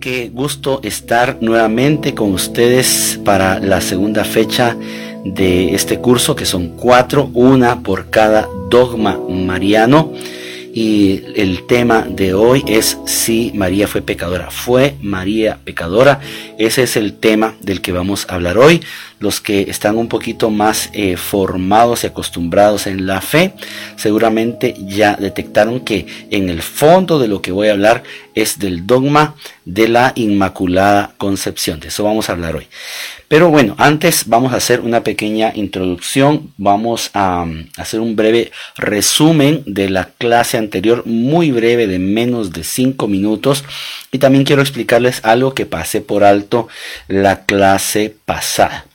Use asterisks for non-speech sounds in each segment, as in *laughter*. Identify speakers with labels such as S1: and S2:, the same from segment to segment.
S1: Qué gusto estar nuevamente con ustedes para la segunda fecha de este curso, que son cuatro, una por cada dogma mariano. Y el tema de hoy es si María fue pecadora. ¿Fue María pecadora? Ese es el tema del que vamos a hablar hoy. Los que están un poquito más eh, formados y acostumbrados en la fe, seguramente ya detectaron que en el fondo de lo que voy a hablar es del dogma de la Inmaculada Concepción. De eso vamos a hablar hoy. Pero bueno, antes vamos a hacer una pequeña introducción, vamos a, um, hacer un breve resumen de la clase anterior, muy breve, de menos de 5 minutos. Y también quiero explicarles algo que pasé por alto la clase pasada.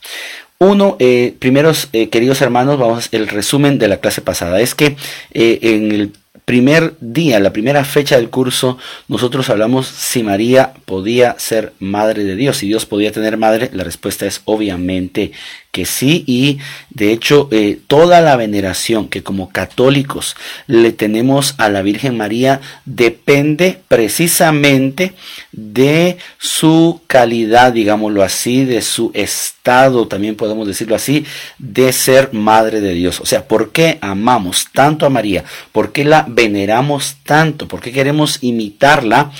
S1: Uno, eh, primeros eh, queridos hermanos, vamos el resumen de la clase pasada. Es que eh, en el primer día, la primera fecha del curso, nosotros hablamos si María podía ser madre de Dios, si Dios podía tener madre, la respuesta es obviamente que sí y de hecho eh, toda la veneración que como católicos le tenemos a la Virgen María depende precisamente de su calidad, digámoslo así, de su estado, también podemos decirlo así, de ser madre de Dios. O sea, ¿por qué amamos tanto a María? ¿Por qué la veneramos tanto? ¿Por qué queremos imitarla?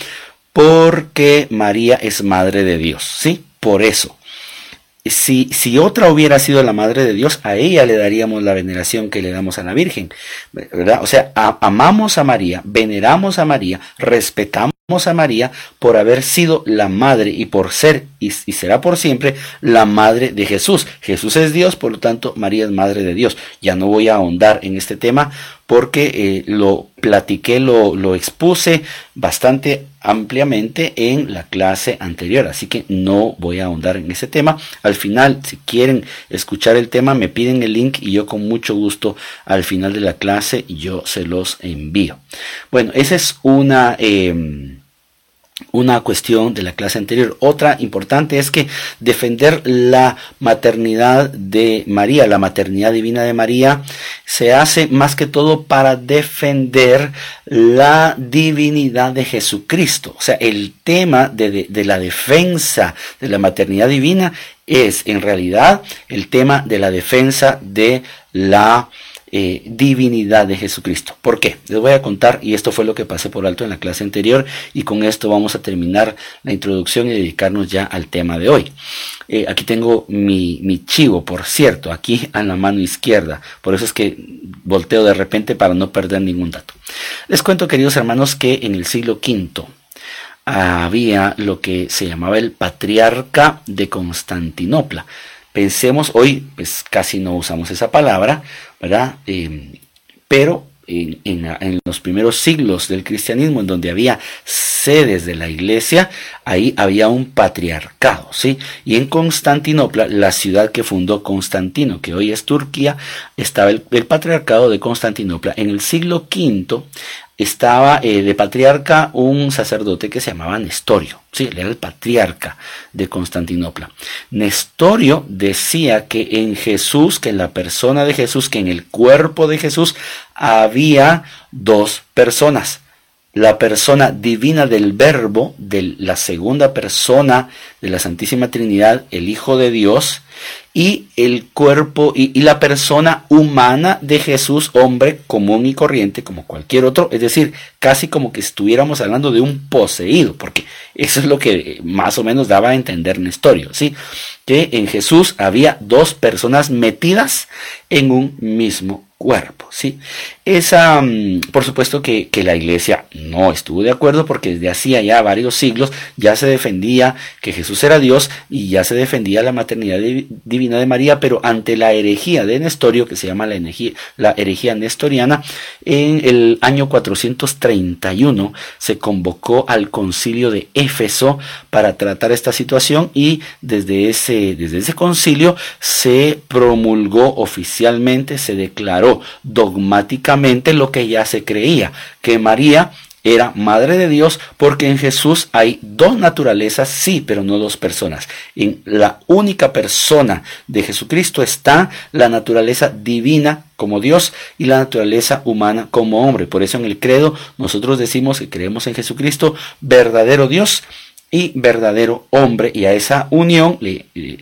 S1: Porque María es madre de Dios, ¿sí? Por eso si, si otra hubiera sido la Madre de Dios, a ella le daríamos la veneración que le damos a la Virgen, ¿verdad? O sea, amamos a María, veneramos a María, respetamos a María por haber sido la madre y por ser y, y, será por siempre la madre de Jesús. Jesús es Dios, por lo tanto María es madre de Dios. Ya no voy a ahondar en este tema porque eh, lo platiqué, lo, lo expuse bastante ampliamente en la clase anterior, así que no voy a ahondar en ese tema. Al final, si quieren escuchar el tema, me piden el link y yo con mucho gusto al final de la clase yo se los envío. Bueno, esa es una... Eh, una cuestión de la clase anterior. Otra importante es que defender la maternidad de María, la maternidad divina de María, se hace más que todo para defender la divinidad de Jesucristo. O sea, el tema de, de la defensa de la maternidad divina es en realidad el tema de la defensa de la eh, divinidad de Jesucristo. ¿Por qué? Les voy a contar, y esto fue lo que pasé por alto en la clase anterior, y con esto vamos a terminar la introducción y dedicarnos ya al tema de hoy. Eh, aquí tengo mi, mi chivo, por cierto, aquí a la mano izquierda. Por eso es que volteo de repente para no perder ningún dato. Les cuento, queridos hermanos, que en el siglo V había lo que se llamaba el patriarca de Constantinopla. Pensemos, hoy pues casi no usamos esa palabra, Eh, pero en, en, los primeros siglos del cristianismo, en donde había sedes de la iglesia, ahí había un patriarcado, ¿sí? Y en Constantinopla, la ciudad que fundó Constantino, que hoy es Turquía, estaba el, el patriarcado de Constantinopla. En el siglo V estaba eh, de patriarca un sacerdote que se llamaba Nestorio. Sí, él era el patriarca de Constantinopla. Nestorio decía que en Jesús, que en la persona de Jesús, que en el cuerpo de Jesús había dos personas. La persona divina del verbo, de la segunda persona de la Santísima Trinidad, el Hijo de Dios, y el cuerpo y, la persona humana de Jesús, hombre común y corriente como cualquier otro, es decir, casi como que estuviéramos hablando de un poseído, porque eso es lo que más o menos daba a entender Nestorio, ¿sí? Que en Jesús había dos personas metidas en un mismo cuerpo, ¿sí? Esa, mm, por supuesto que, que, la iglesia no estuvo de acuerdo porque desde hacía ya varios siglos ya se defendía que Jesús era Dios y ya se defendía la maternidad divina de María, pero ante la herejía de Nestorio, que se llama la herejía, nestoriana, en el año 431 se convocó al concilio de Éfeso para tratar esta situación y desde ese, desde ese concilio se promulgó oficialmente, se declaró dogmáticamente lo que ya se creía, que María era madre de Dios porque en Jesús hay dos naturalezas, sí, pero no dos personas. En la única persona de Jesucristo está la naturaleza divina como Dios y la naturaleza humana como hombre. Por eso en el credo nosotros decimos que creemos en Jesucristo, verdadero Dios y verdadero hombre y a esa unión,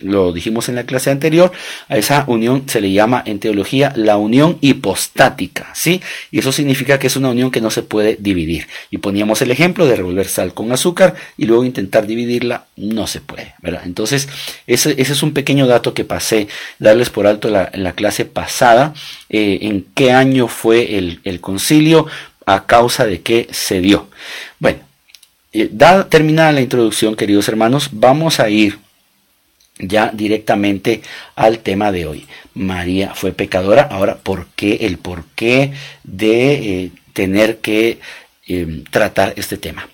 S1: lo dijimos en la clase anterior, a esa unión se le llama en teología la unión hipostática, ¿sí? Y eso significa que es una unión que no se puede dividir. Y poníamos el ejemplo de revolver sal con azúcar y luego intentar dividirla, no se puede, ¿verdad? Entonces, ese, es un pequeño dato que pasé, darles por alto en la clase pasada, eh, en qué año fue el, el concilio, a causa de qué se dio. Bueno, Dada terminada la introducción, queridos hermanos, vamos a ir ya directamente al tema de hoy. María fue pecadora. Ahora, ¿por qué? El porqué de eh, tener que em, tratar este tema.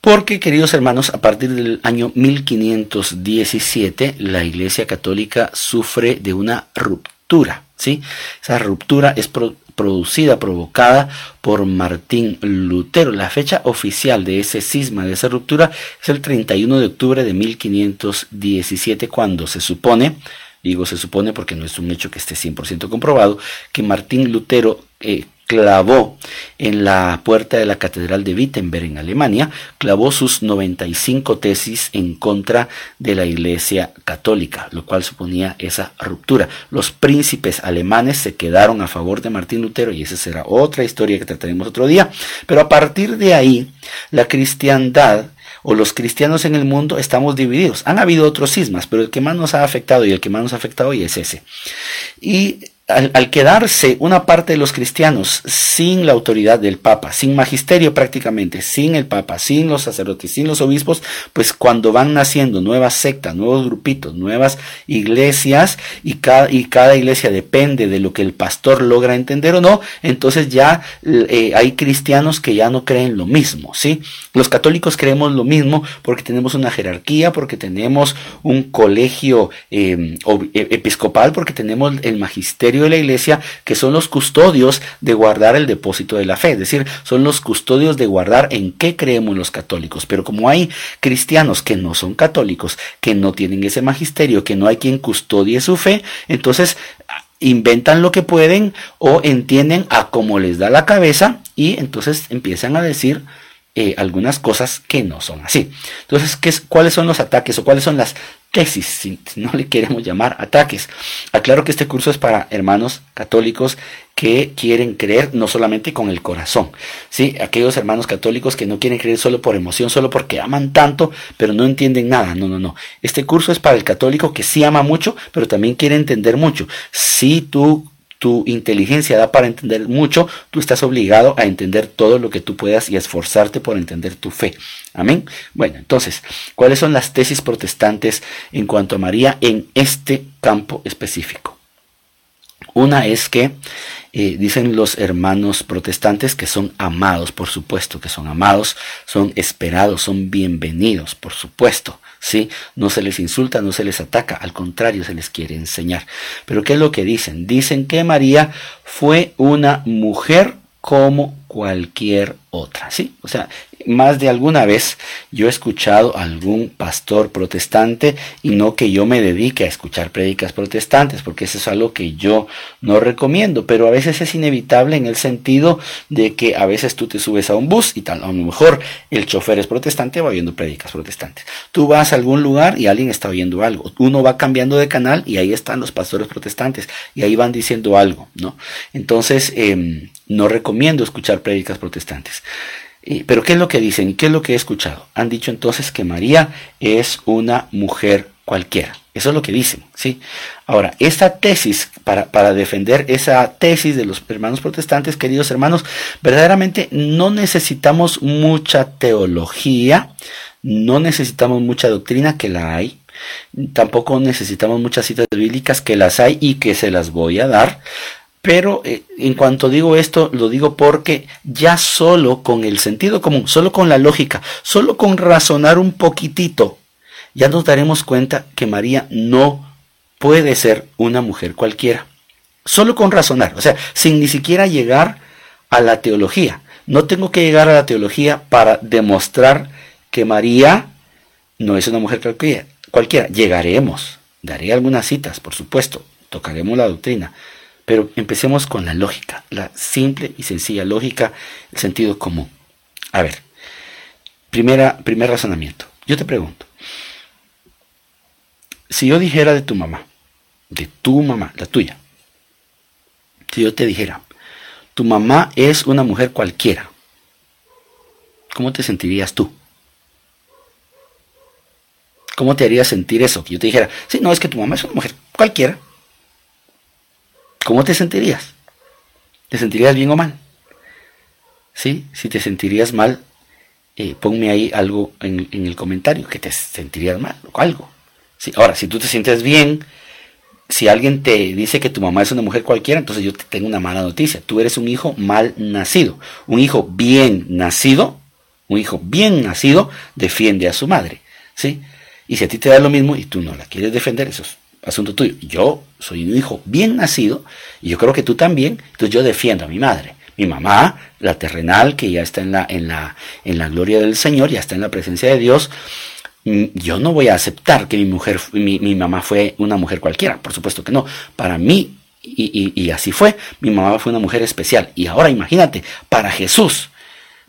S1: Porque, queridos hermanos, a partir del año 1517, la Iglesia Católica sufre de una ruptura. ¿sí? Esa ruptura es producida, provocada por Martín Lutero. La fecha oficial de ese cisma, de esa ruptura, es el 31 de octubre de 1517, cuando se supone, digo se supone porque no es un hecho que esté 100% comprobado, que Martín Lutero eh, clavó en la puerta de la Catedral de Wittenberg en Alemania, clavó sus 95 tesis en contra de la Iglesia Católica, lo cual suponía esa ruptura. Los príncipes alemanes se quedaron a favor de Martín Lutero y esa será otra historia que trataremos otro día, pero a partir de ahí la cristiandad o los cristianos en el mundo estamos divididos. Han habido otros sismas, pero el que más nos ha afectado y el que más nos ha afectado hoy es ese. Y al, quedarse una parte de los cristianos sin la autoridad del Papa, sin magisterio prácticamente, sin el Papa, sin los sacerdotes, sin los obispos, pues cuando van naciendo nuevas sectas, nuevos grupitos, nuevas iglesias, y cada, y cada iglesia depende de lo que el pastor logra entender o no, entonces ya eh, hay cristianos que ya no creen lo mismo, ¿sí? Los católicos creemos lo mismo porque tenemos una jerarquía, porque tenemos un colegio eh, e, episcopal, porque tenemos el magisterio de la iglesia, que son los custodios de guardar el depósito de la fe, es decir, son los custodios de guardar en qué creemos los católicos. Pero como hay cristianos que no son católicos, que no tienen ese magisterio, que no hay quien custodie su fe, entonces inventan lo que pueden o entienden a como les da la cabeza y entonces empiezan a decir eh, algunas cosas que no son así. Entonces, ¿qué es, ¿cuáles son los ataques o cuáles son las tesis, si no le queremos llamar ataques. Aclaro que este curso es para hermanos católicos que quieren creer no solamente con el corazón, ¿sí? aquellos hermanos católicos que no quieren creer solo por emoción, solo porque aman tanto, pero no entienden nada. No, no, no. Este curso es para el católico que sí ama mucho, pero también quiere entender mucho. Si tú tu inteligencia da para entender mucho, tú estás obligado a entender todo lo que tú puedas y a esforzarte por entender tu fe. Amén. Bueno, entonces, ¿cuáles son las tesis protestantes en cuanto a María en este campo específico? Una es que eh, dicen los hermanos protestantes que son amados, por supuesto que son amados, son esperados, son bienvenidos, por supuesto. ¿Sí? No se les insulta, no se les ataca, al contrario, se les quiere enseñar. Pero ¿qué es lo que dicen? Dicen que María fue una mujer como cualquier otra, ¿sí? O sea, más de alguna vez yo he escuchado a algún pastor protestante y no que yo me dedique a escuchar prédicas protestantes, porque eso es algo que yo no recomiendo, pero a veces es inevitable en el sentido de que a veces tú te subes a un bus y tal, a lo mejor el chofer es protestante va oyendo prédicas protestantes. Tú vas a algún lugar y alguien está oyendo algo. Uno va cambiando de canal y ahí están los pastores protestantes y ahí van diciendo algo, ¿no? Entonces, em, no recomiendo escuchar prédicas protestantes. Pero ¿qué es lo que dicen qué es lo que he escuchado? Han dicho entonces que María es una mujer cualquiera. Eso es lo que dicen, ¿sí? Ahora, esa tesis, para, para, defender esa tesis de los hermanos protestantes, queridos hermanos, verdaderamente no necesitamos mucha teología, no necesitamos mucha doctrina, que la hay, tampoco necesitamos muchas citas bíblicas, que las hay y que se las voy a dar. Pero eh, en cuanto digo esto, lo digo porque ya solo con el sentido común, solo con la lógica, solo con razonar un poquitito, ya nos daremos cuenta que María no puede ser una mujer cualquiera. Solo con razonar, o sea, sin ni siquiera llegar a la teología. No tengo que llegar a la teología para demostrar que María no es una mujer cualquiera. cualquiera. Llegaremos, daré algunas citas, por supuesto, tocaremos la doctrina, pero empecemos con la lógica, la simple y sencilla lógica, el sentido común. A ver, primera, primer razonamiento. Yo te pregunto, si yo dijera de tu mamá, de tu mamá, la tuya, si yo te dijera, tu mamá es una mujer cualquiera, ¿cómo te sentirías tú? ¿Cómo te haría sentir eso? Que yo te dijera, sí, no, es que tu mamá es una mujer cualquiera. ¿Cómo te sentirías? ¿Te sentirías bien o mal? ¿Sí? Si te sentirías mal, eh, ponme ahí algo en, el comentario, que te sentirías mal o algo. ¿Sí? Ahora, si tú te sientes bien, si alguien te dice que tu mamá es una mujer cualquiera, entonces yo te tengo una mala noticia. Tú eres un hijo mal nacido. Un hijo bien nacido, un hijo bien nacido defiende a su madre. ¿Sí? Y si a ti te da lo mismo y tú no la quieres defender, eso es asunto tuyo. Yo soy un hijo bien nacido y yo creo que tú también, entonces yo defiendo a mi madre. Mi mamá, la terrenal, que ya está en la, en la, en la gloria del Señor, ya está en la presencia de Dios, mm, yo no voy a aceptar que mi mujer, mi, mi mamá fue una mujer cualquiera, por supuesto que no. Para mí, y, y, y así fue, mi mamá fue una mujer especial. Y ahora imagínate, para Jesús,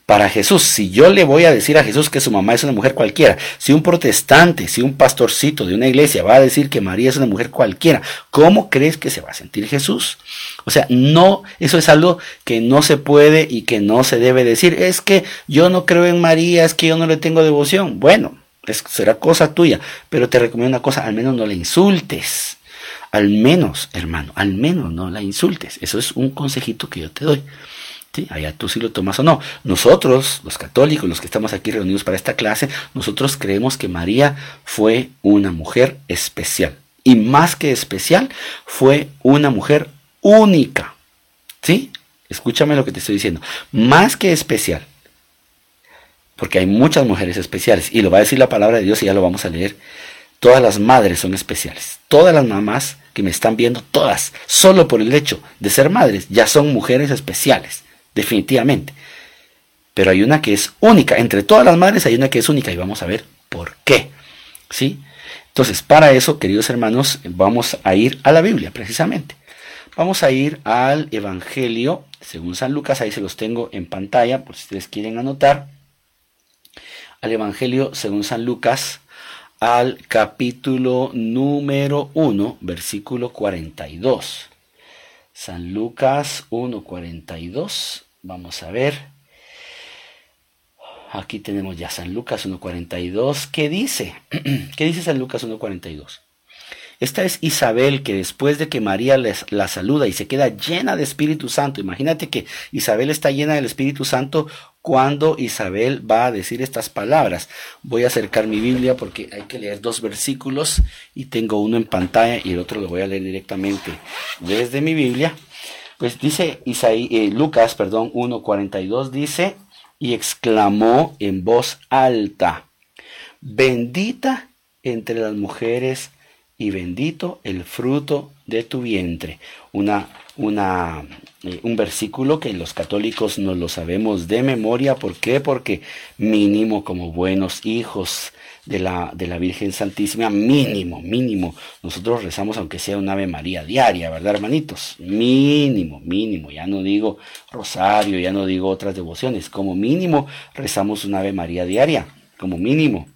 S1: para Jesús. Si yo le voy a decir a Jesús que su mamá es una mujer cualquiera, si un protestante, si un pastorcito de una iglesia va a decir que María es una mujer cualquiera, ¿cómo crees que se va a sentir Jesús? O sea, no, eso es algo que no se puede y que no se debe decir. Es que yo no creo en María, es que yo no le tengo devoción. Bueno, será cosa tuya, pero te recomiendo una cosa, al menos no le insultes. Al menos, hermano, al menos no la insultes. Eso es un consejito que yo te doy. Allá tú sí lo tomas o no. Nosotros, los católicos, los que estamos aquí reunidos para esta clase, nosotros creemos que María fue una mujer especial. Y más que especial, fue una mujer única. ¿Sí? Escúchame lo que te estoy diciendo. Más que especial. Porque hay muchas mujeres especiales. Y lo va a decir la palabra de Dios y ya lo vamos a leer. Todas las madres son especiales. Todas las mamás que me están viendo, todas, solo por el hecho de ser madres, ya son mujeres especiales definitivamente. Pero hay una que es única, entre todas las madres hay una que es única y vamos a ver por qué. ¿Sí? Entonces, para eso, queridos hermanos, vamos a ir a la Biblia, precisamente. Vamos a ir al Evangelio, según San Lucas, ahí se los tengo en pantalla, por si ustedes quieren anotar. Al Evangelio, según San Lucas, al capítulo número 1, versículo 42. San Lucas 1.42. Vamos a ver. Aquí tenemos ya San Lucas 1.42. ¿Qué dice? *clears throat* ¿Qué dice San Lucas 1.42? Esta es Isabel que después de que María la saluda y se queda llena de Espíritu Santo, imagínate que Isabel está llena del Espíritu Santo cuando Isabel va a decir estas palabras. Voy a acercar mi Biblia porque hay que leer dos versículos y tengo uno en pantalla y el otro lo voy a leer directamente desde mi Biblia. Pues dice eh, Lucas, perdón, 1.42 dice, y exclamó en voz alta, bendita entre las mujeres y bendito el fruto de tu vientre. Una, una, eh, un versículo que los católicos no lo sabemos de memoria. ¿Por qué? Porque mínimo como buenos hijos de la, de la Virgen Santísima, mínimo, mínimo. Nosotros rezamos aunque sea un Ave María diaria, ¿verdad, hermanitos? Mínimo, mínimo. Ya no digo rosario, ya no digo otras devociones. Como mínimo rezamos un Ave María diaria, como mínimo.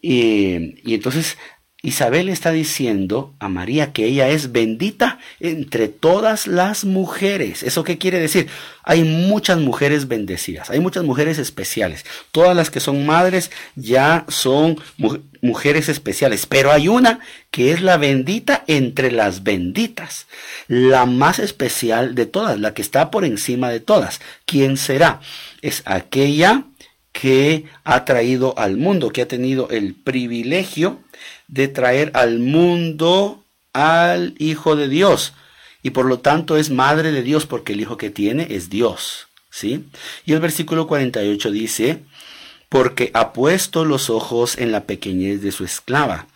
S1: Y, y entonces Isabel está diciendo a María que ella es bendita entre todas las mujeres. ¿Eso qué quiere decir? Hay muchas mujeres bendecidas, hay muchas mujeres especiales. Todas las que son madres ya son mujeres especiales, pero hay una que es la bendita entre las benditas, la más especial de todas, la que está por encima de todas. ¿Quién será? Es aquella que ha traído al mundo, que ha tenido el privilegio de traer al mundo al Hijo de Dios. Y por lo tanto es madre de Dios porque el Hijo que tiene es Dios. ¿Sí? Y el versículo 48 dice, porque ha puesto los ojos en la pequeñez de su esclava.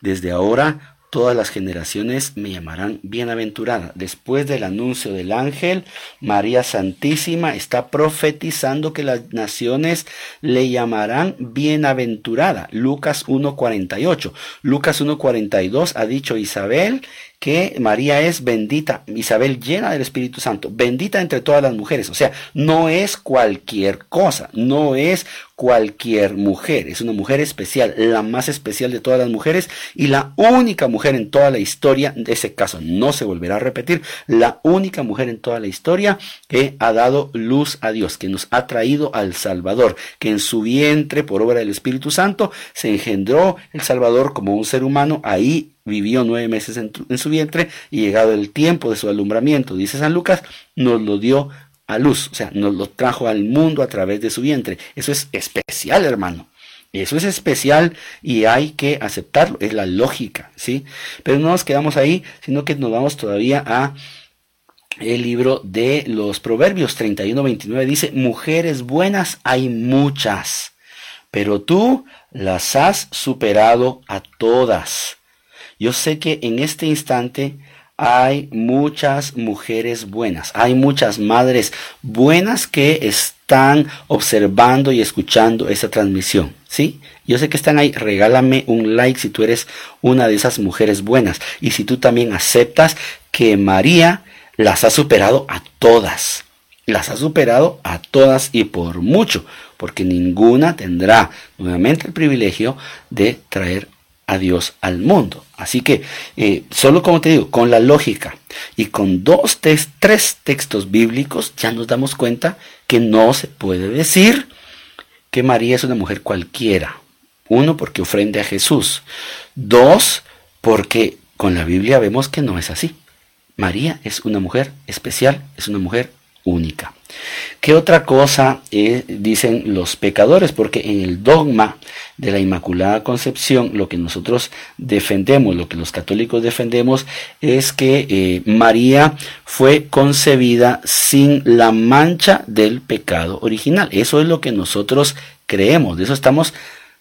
S1: Desde ahora todas las generaciones me llamarán bienaventurada. Después del anuncio del ángel, María Santísima está profetizando que las naciones le llamarán bienaventurada. Lucas 1.48. Lucas 1.42 ha dicho Isabel que María es bendita, Isabel llena del Espíritu Santo, bendita entre todas las mujeres. O sea, no es cualquier cosa, no es cualquier mujer, es una mujer especial, la más especial de todas las mujeres y la única mujer en toda la historia, de ese caso. No se volverá a repetir, la única mujer en toda la historia que ha dado luz a Dios, que nos ha traído al Salvador, que en su vientre, por obra del Espíritu Santo, se engendró el Salvador como un ser humano, ahí vivió nueve meses en, su vientre y llegado el tiempo de su alumbramiento, dice San Lucas, nos lo dio a luz, o sea, nos lo trajo al mundo a través de su vientre. Eso es especial, hermano. Eso es especial y hay que aceptarlo, es la lógica, ¿sí? Pero no nos quedamos ahí, sino que nos vamos todavía a el libro de los Proverbios 31-29 dice, mujeres buenas hay muchas, pero tú las has superado a todas. Yo sé que en este instante hay muchas mujeres buenas, hay muchas madres buenas que están observando y escuchando esta transmisión, ¿sí? Yo sé que están ahí, regálame un like si tú eres una de esas mujeres buenas y si tú también aceptas que María las ha superado a todas, las ha superado a todas y por mucho, porque ninguna tendrá nuevamente el privilegio de traer a Dios al mundo. Así que, eh, solo como te digo, con la lógica y con dos, tres textos bíblicos, ya nos damos cuenta que no se puede decir que María es una mujer cualquiera. Uno, porque ofrende a Jesús. Dos, porque con la Biblia vemos que no es así. María es una mujer especial, es una mujer única. ¿Qué otra cosa eh, dicen los pecadores? Porque en el dogma de la Inmaculada Concepción, lo que nosotros defendemos, lo que los católicos defendemos, es que eh, María fue concebida sin la mancha del pecado original. Eso es lo que nosotros creemos, de eso estamos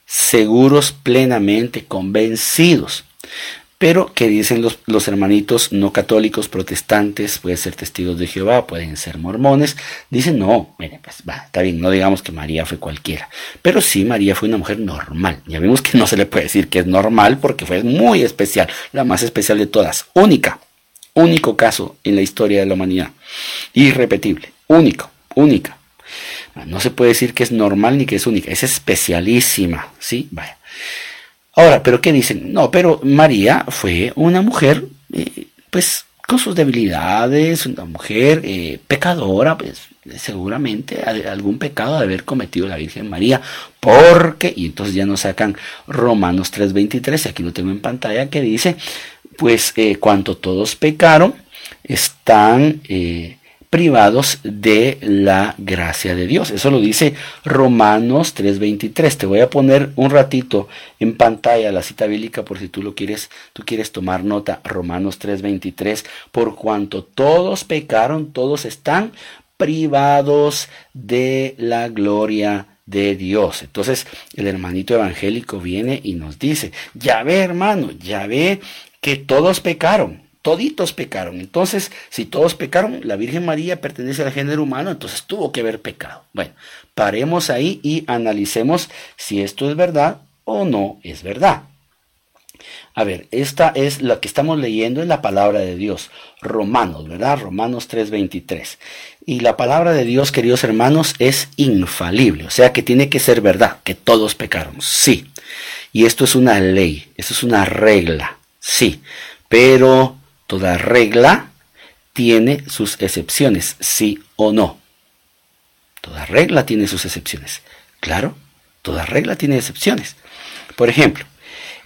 S1: seguros plenamente, convencidos. Pero, ¿qué dicen los, los, hermanitos no católicos, protestantes? Pueden ser testigos de Jehová, pueden ser mormones. Dicen, no, mire, pues va, está bien, no digamos que María fue cualquiera. Pero sí, María fue una mujer normal. Ya vemos que no se le puede decir que es normal porque fue muy especial, la más especial de todas, única, único caso en la historia de la humanidad. Irrepetible, único, única. No se puede decir que es normal ni que es única, es especialísima, ¿sí? Vaya. Ahora, ¿pero qué dicen? No, pero María fue una mujer, eh, pues, con sus debilidades, una mujer eh, pecadora, pues, seguramente algún pecado de haber cometido la Virgen María, porque, y entonces ya nos sacan Romanos 3.23, aquí lo tengo en pantalla, que dice, pues, eh, cuanto todos pecaron, están privados de la gracia de Dios. Eso lo dice Romanos 3:23. Te voy a poner un ratito en pantalla la cita bíblica por si tú lo quieres, tú quieres tomar nota. Romanos 3:23, por cuanto todos pecaron, todos están privados de la gloria de Dios. Entonces el hermanito evangélico viene y nos dice, ya ve hermano, ya ve que todos pecaron toditos pecaron. Entonces, si todos pecaron, la Virgen María pertenece al género humano, entonces tuvo que haber pecado. Bueno, paremos ahí y analicemos si esto es verdad o no es verdad. A ver, esta es la que estamos leyendo en la palabra de Dios, Romanos, ¿verdad? Romanos 3:23. Y la palabra de Dios, queridos hermanos, es infalible, o sea que tiene que ser verdad, que todos pecaron, sí. Y esto es una ley, esto es una regla, sí. Pero Toda regla tiene sus excepciones, sí o no. Toda regla tiene sus excepciones. Claro, toda regla tiene excepciones. Por ejemplo,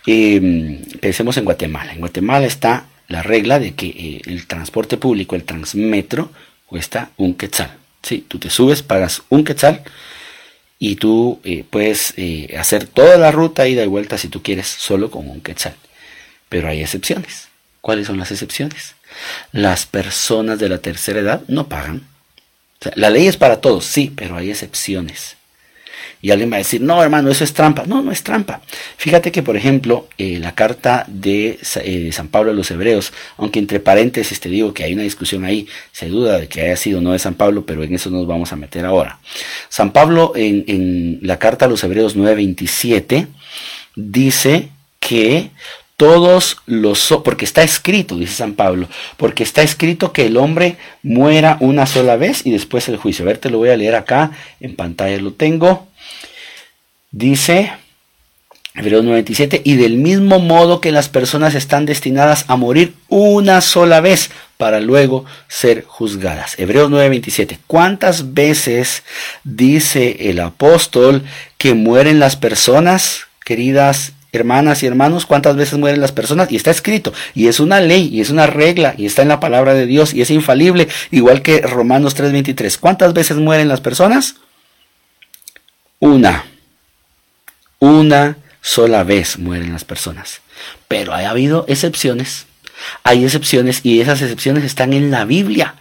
S1: em, pensemos en Guatemala. En Guatemala está la regla de que eh, el transporte público, el transmetro, cuesta un quetzal. Sí, tú te subes, pagas un quetzal y tú eh, puedes eh, hacer toda la ruta ida y vuelta si tú quieres solo con un quetzal. Pero hay excepciones. ¿Cuáles son las excepciones? Las personas de la tercera edad no pagan. la ley es para todos, sí, pero hay excepciones. Y alguien va a decir, no, hermano, eso es trampa. No, no es trampa. Fíjate que, por ejemplo, eh, la carta de eh, San Pablo a los Hebreos, aunque entre paréntesis te digo que hay una discusión ahí, se duda de que haya sido no de San Pablo, pero en eso nos vamos a meter ahora. San Pablo en, en la carta a los Hebreos 9:27 dice que todos los, porque está escrito, dice San Pablo, porque está escrito que el hombre muera una sola vez y después el juicio. A ver, te lo voy a leer acá, en pantalla lo tengo. Dice, Hebreos 97, y del mismo modo que las personas están destinadas a morir una sola vez para luego ser juzgadas. Hebreos 9:27, ¿cuántas veces dice el apóstol que mueren las personas, queridas hermanas y hermanos, cuántas veces mueren las personas y está escrito y es una ley y es una regla y está en la palabra de Dios y es infalible, igual que Romanos 3:23. ¿Cuántas veces mueren las personas? Una. Una sola vez mueren las personas. Pero ha habido excepciones. Hay excepciones y esas excepciones están en la Biblia.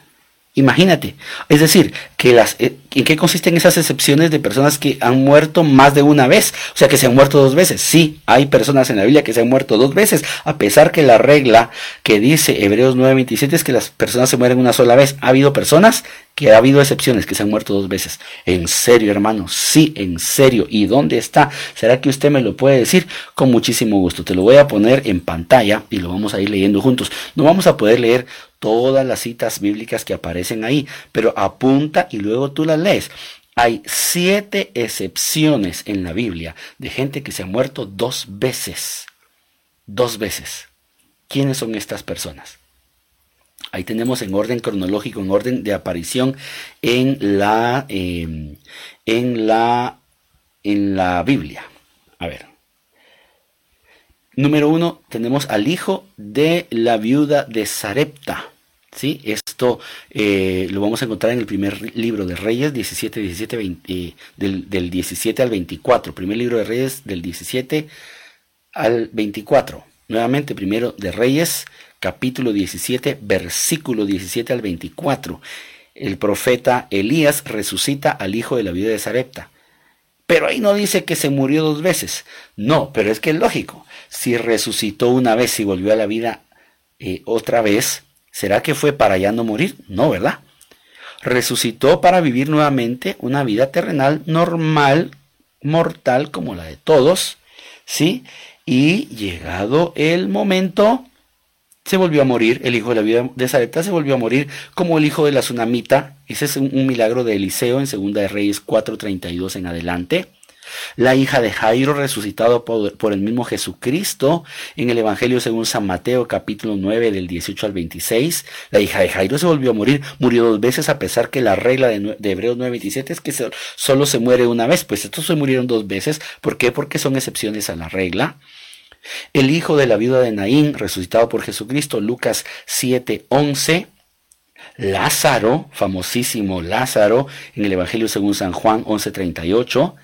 S1: Imagínate. Es decir, que las, eh, ¿en qué consisten esas excepciones de personas que han muerto más de una vez? O sea, que se han muerto dos veces. Sí, hay personas en la Biblia que se han muerto dos veces, a pesar que la regla que dice Hebreos 9:27 es que las personas se mueren una sola vez. Ha habido personas que ha habido excepciones que se han muerto dos veces. En serio, hermano, sí, en serio. ¿Y dónde está? ¿Será que usted me lo puede decir? Con muchísimo gusto. Te lo voy a poner en pantalla y lo vamos a ir leyendo juntos. No vamos a poder leer todas las citas bíblicas que aparecen ahí, pero apunta y luego tú las Hay siete excepciones en la Biblia de gente que se ha muerto dos veces. Dos veces. ¿Quiénes son estas personas? Ahí tenemos en orden cronológico, en orden de aparición en la, em, en la, en la Biblia. A ver. Número uno, tenemos al hijo de la viuda de Sarepta. ¿Sí? Esto eh, lo vamos a encontrar en el primer libro de Reyes, 17, 17, 20, del, del 17 al 24. Primer libro de Reyes, del 17 al 24. Nuevamente, primero de Reyes, capítulo 17, versículo 17 al 24. El profeta Elías resucita al hijo de la viuda de Sarepta. Pero ahí no dice que se murió dos veces. No, pero es que es lógico. Si resucitó una vez y volvió a la vida eh, otra vez, ¿Será que fue para ya no morir? No, ¿verdad? Resucitó para vivir nuevamente una vida terrenal normal, mortal como la de todos, ¿sí? Y llegado el momento, se volvió a morir, el hijo de la vida de Zareta se volvió a morir como el hijo de la tsunamita. Ese es un, un milagro de Eliseo en Segunda de Reyes 4.32 en adelante. La hija de Jairo resucitado por, el mismo Jesucristo en el Evangelio según San Mateo capítulo 9 del 18 al 26. La hija de Jairo se volvió a morir, murió dos veces a pesar que la regla de, de Hebreos 9:27 es que solo se muere una vez. Pues estos se murieron dos veces. ¿Por qué? Porque son excepciones a la regla. El hijo de la viuda de Naín, resucitado por Jesucristo, Lucas 7:11. Lázaro, famosísimo Lázaro, en el Evangelio según San Juan 11:38.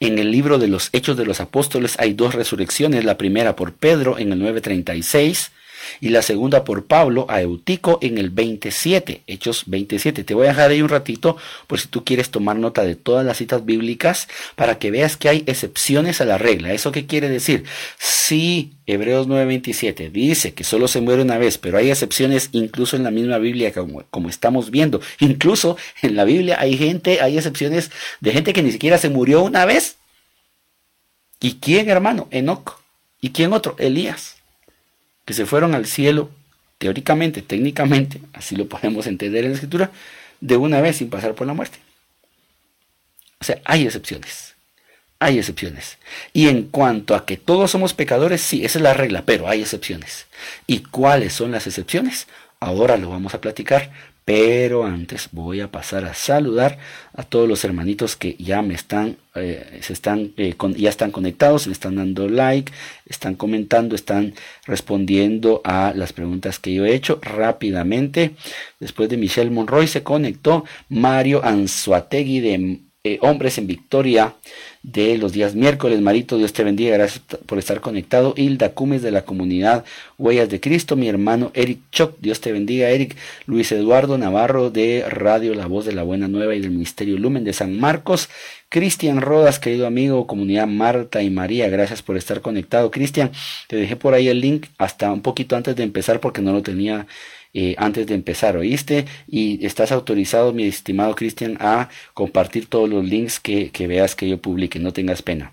S1: En el libro de los Hechos de los Apóstoles hay dos resurrecciones, la primera por Pedro en el 936 y la segunda por Pablo a Eutico en el 27, Hechos 27. Te voy a dejar ahí un ratito por si tú quieres tomar nota de todas las citas bíblicas para que veas que hay excepciones a la regla. ¿Eso qué quiere decir? Si Hebreos 9:27 dice que solo se muere una vez, pero hay excepciones incluso en la misma Biblia como, como estamos viendo. Incluso en la Biblia hay gente, hay excepciones de gente que ni siquiera se murió una vez. ¿Y quién, hermano? Enoc. ¿Y quién otro? Elías que se fueron al cielo, teóricamente, técnicamente, así lo podemos entender en la escritura, de una vez sin pasar por la muerte. O sea, hay excepciones. Hay excepciones. Y en cuanto a que todos somos pecadores, sí, esa es la regla, pero hay excepciones. ¿Y cuáles son las excepciones? Ahora lo vamos a platicar, pero antes voy a pasar a saludar a todos los hermanitos que ya me están, eh, se están, eh, ya están conectados, me están dando like, están comentando, están respondiendo a las preguntas que yo he hecho rápidamente. Después de Michelle Monroy se conectó Mario Anzuategui de eh, Hombres en Victoria de los días miércoles. Marito, Dios te bendiga, gracias por estar conectado. Hilda Cumes de la comunidad Huellas de Cristo, mi hermano Eric Choc, Dios te bendiga, Eric. Luis Eduardo Navarro de Radio La Voz de la Buena Nueva y del Ministerio Lumen de San Marcos. Cristian Rodas, querido amigo, comunidad Marta y María, gracias por estar conectado. Cristian, te dejé por ahí el link hasta un poquito antes de empezar porque no lo tenía eh, antes de empezar, ¿oíste? Y estás autorizado, mi estimado Cristian, a compartir todos los links que, que veas que yo publique, no tengas pena.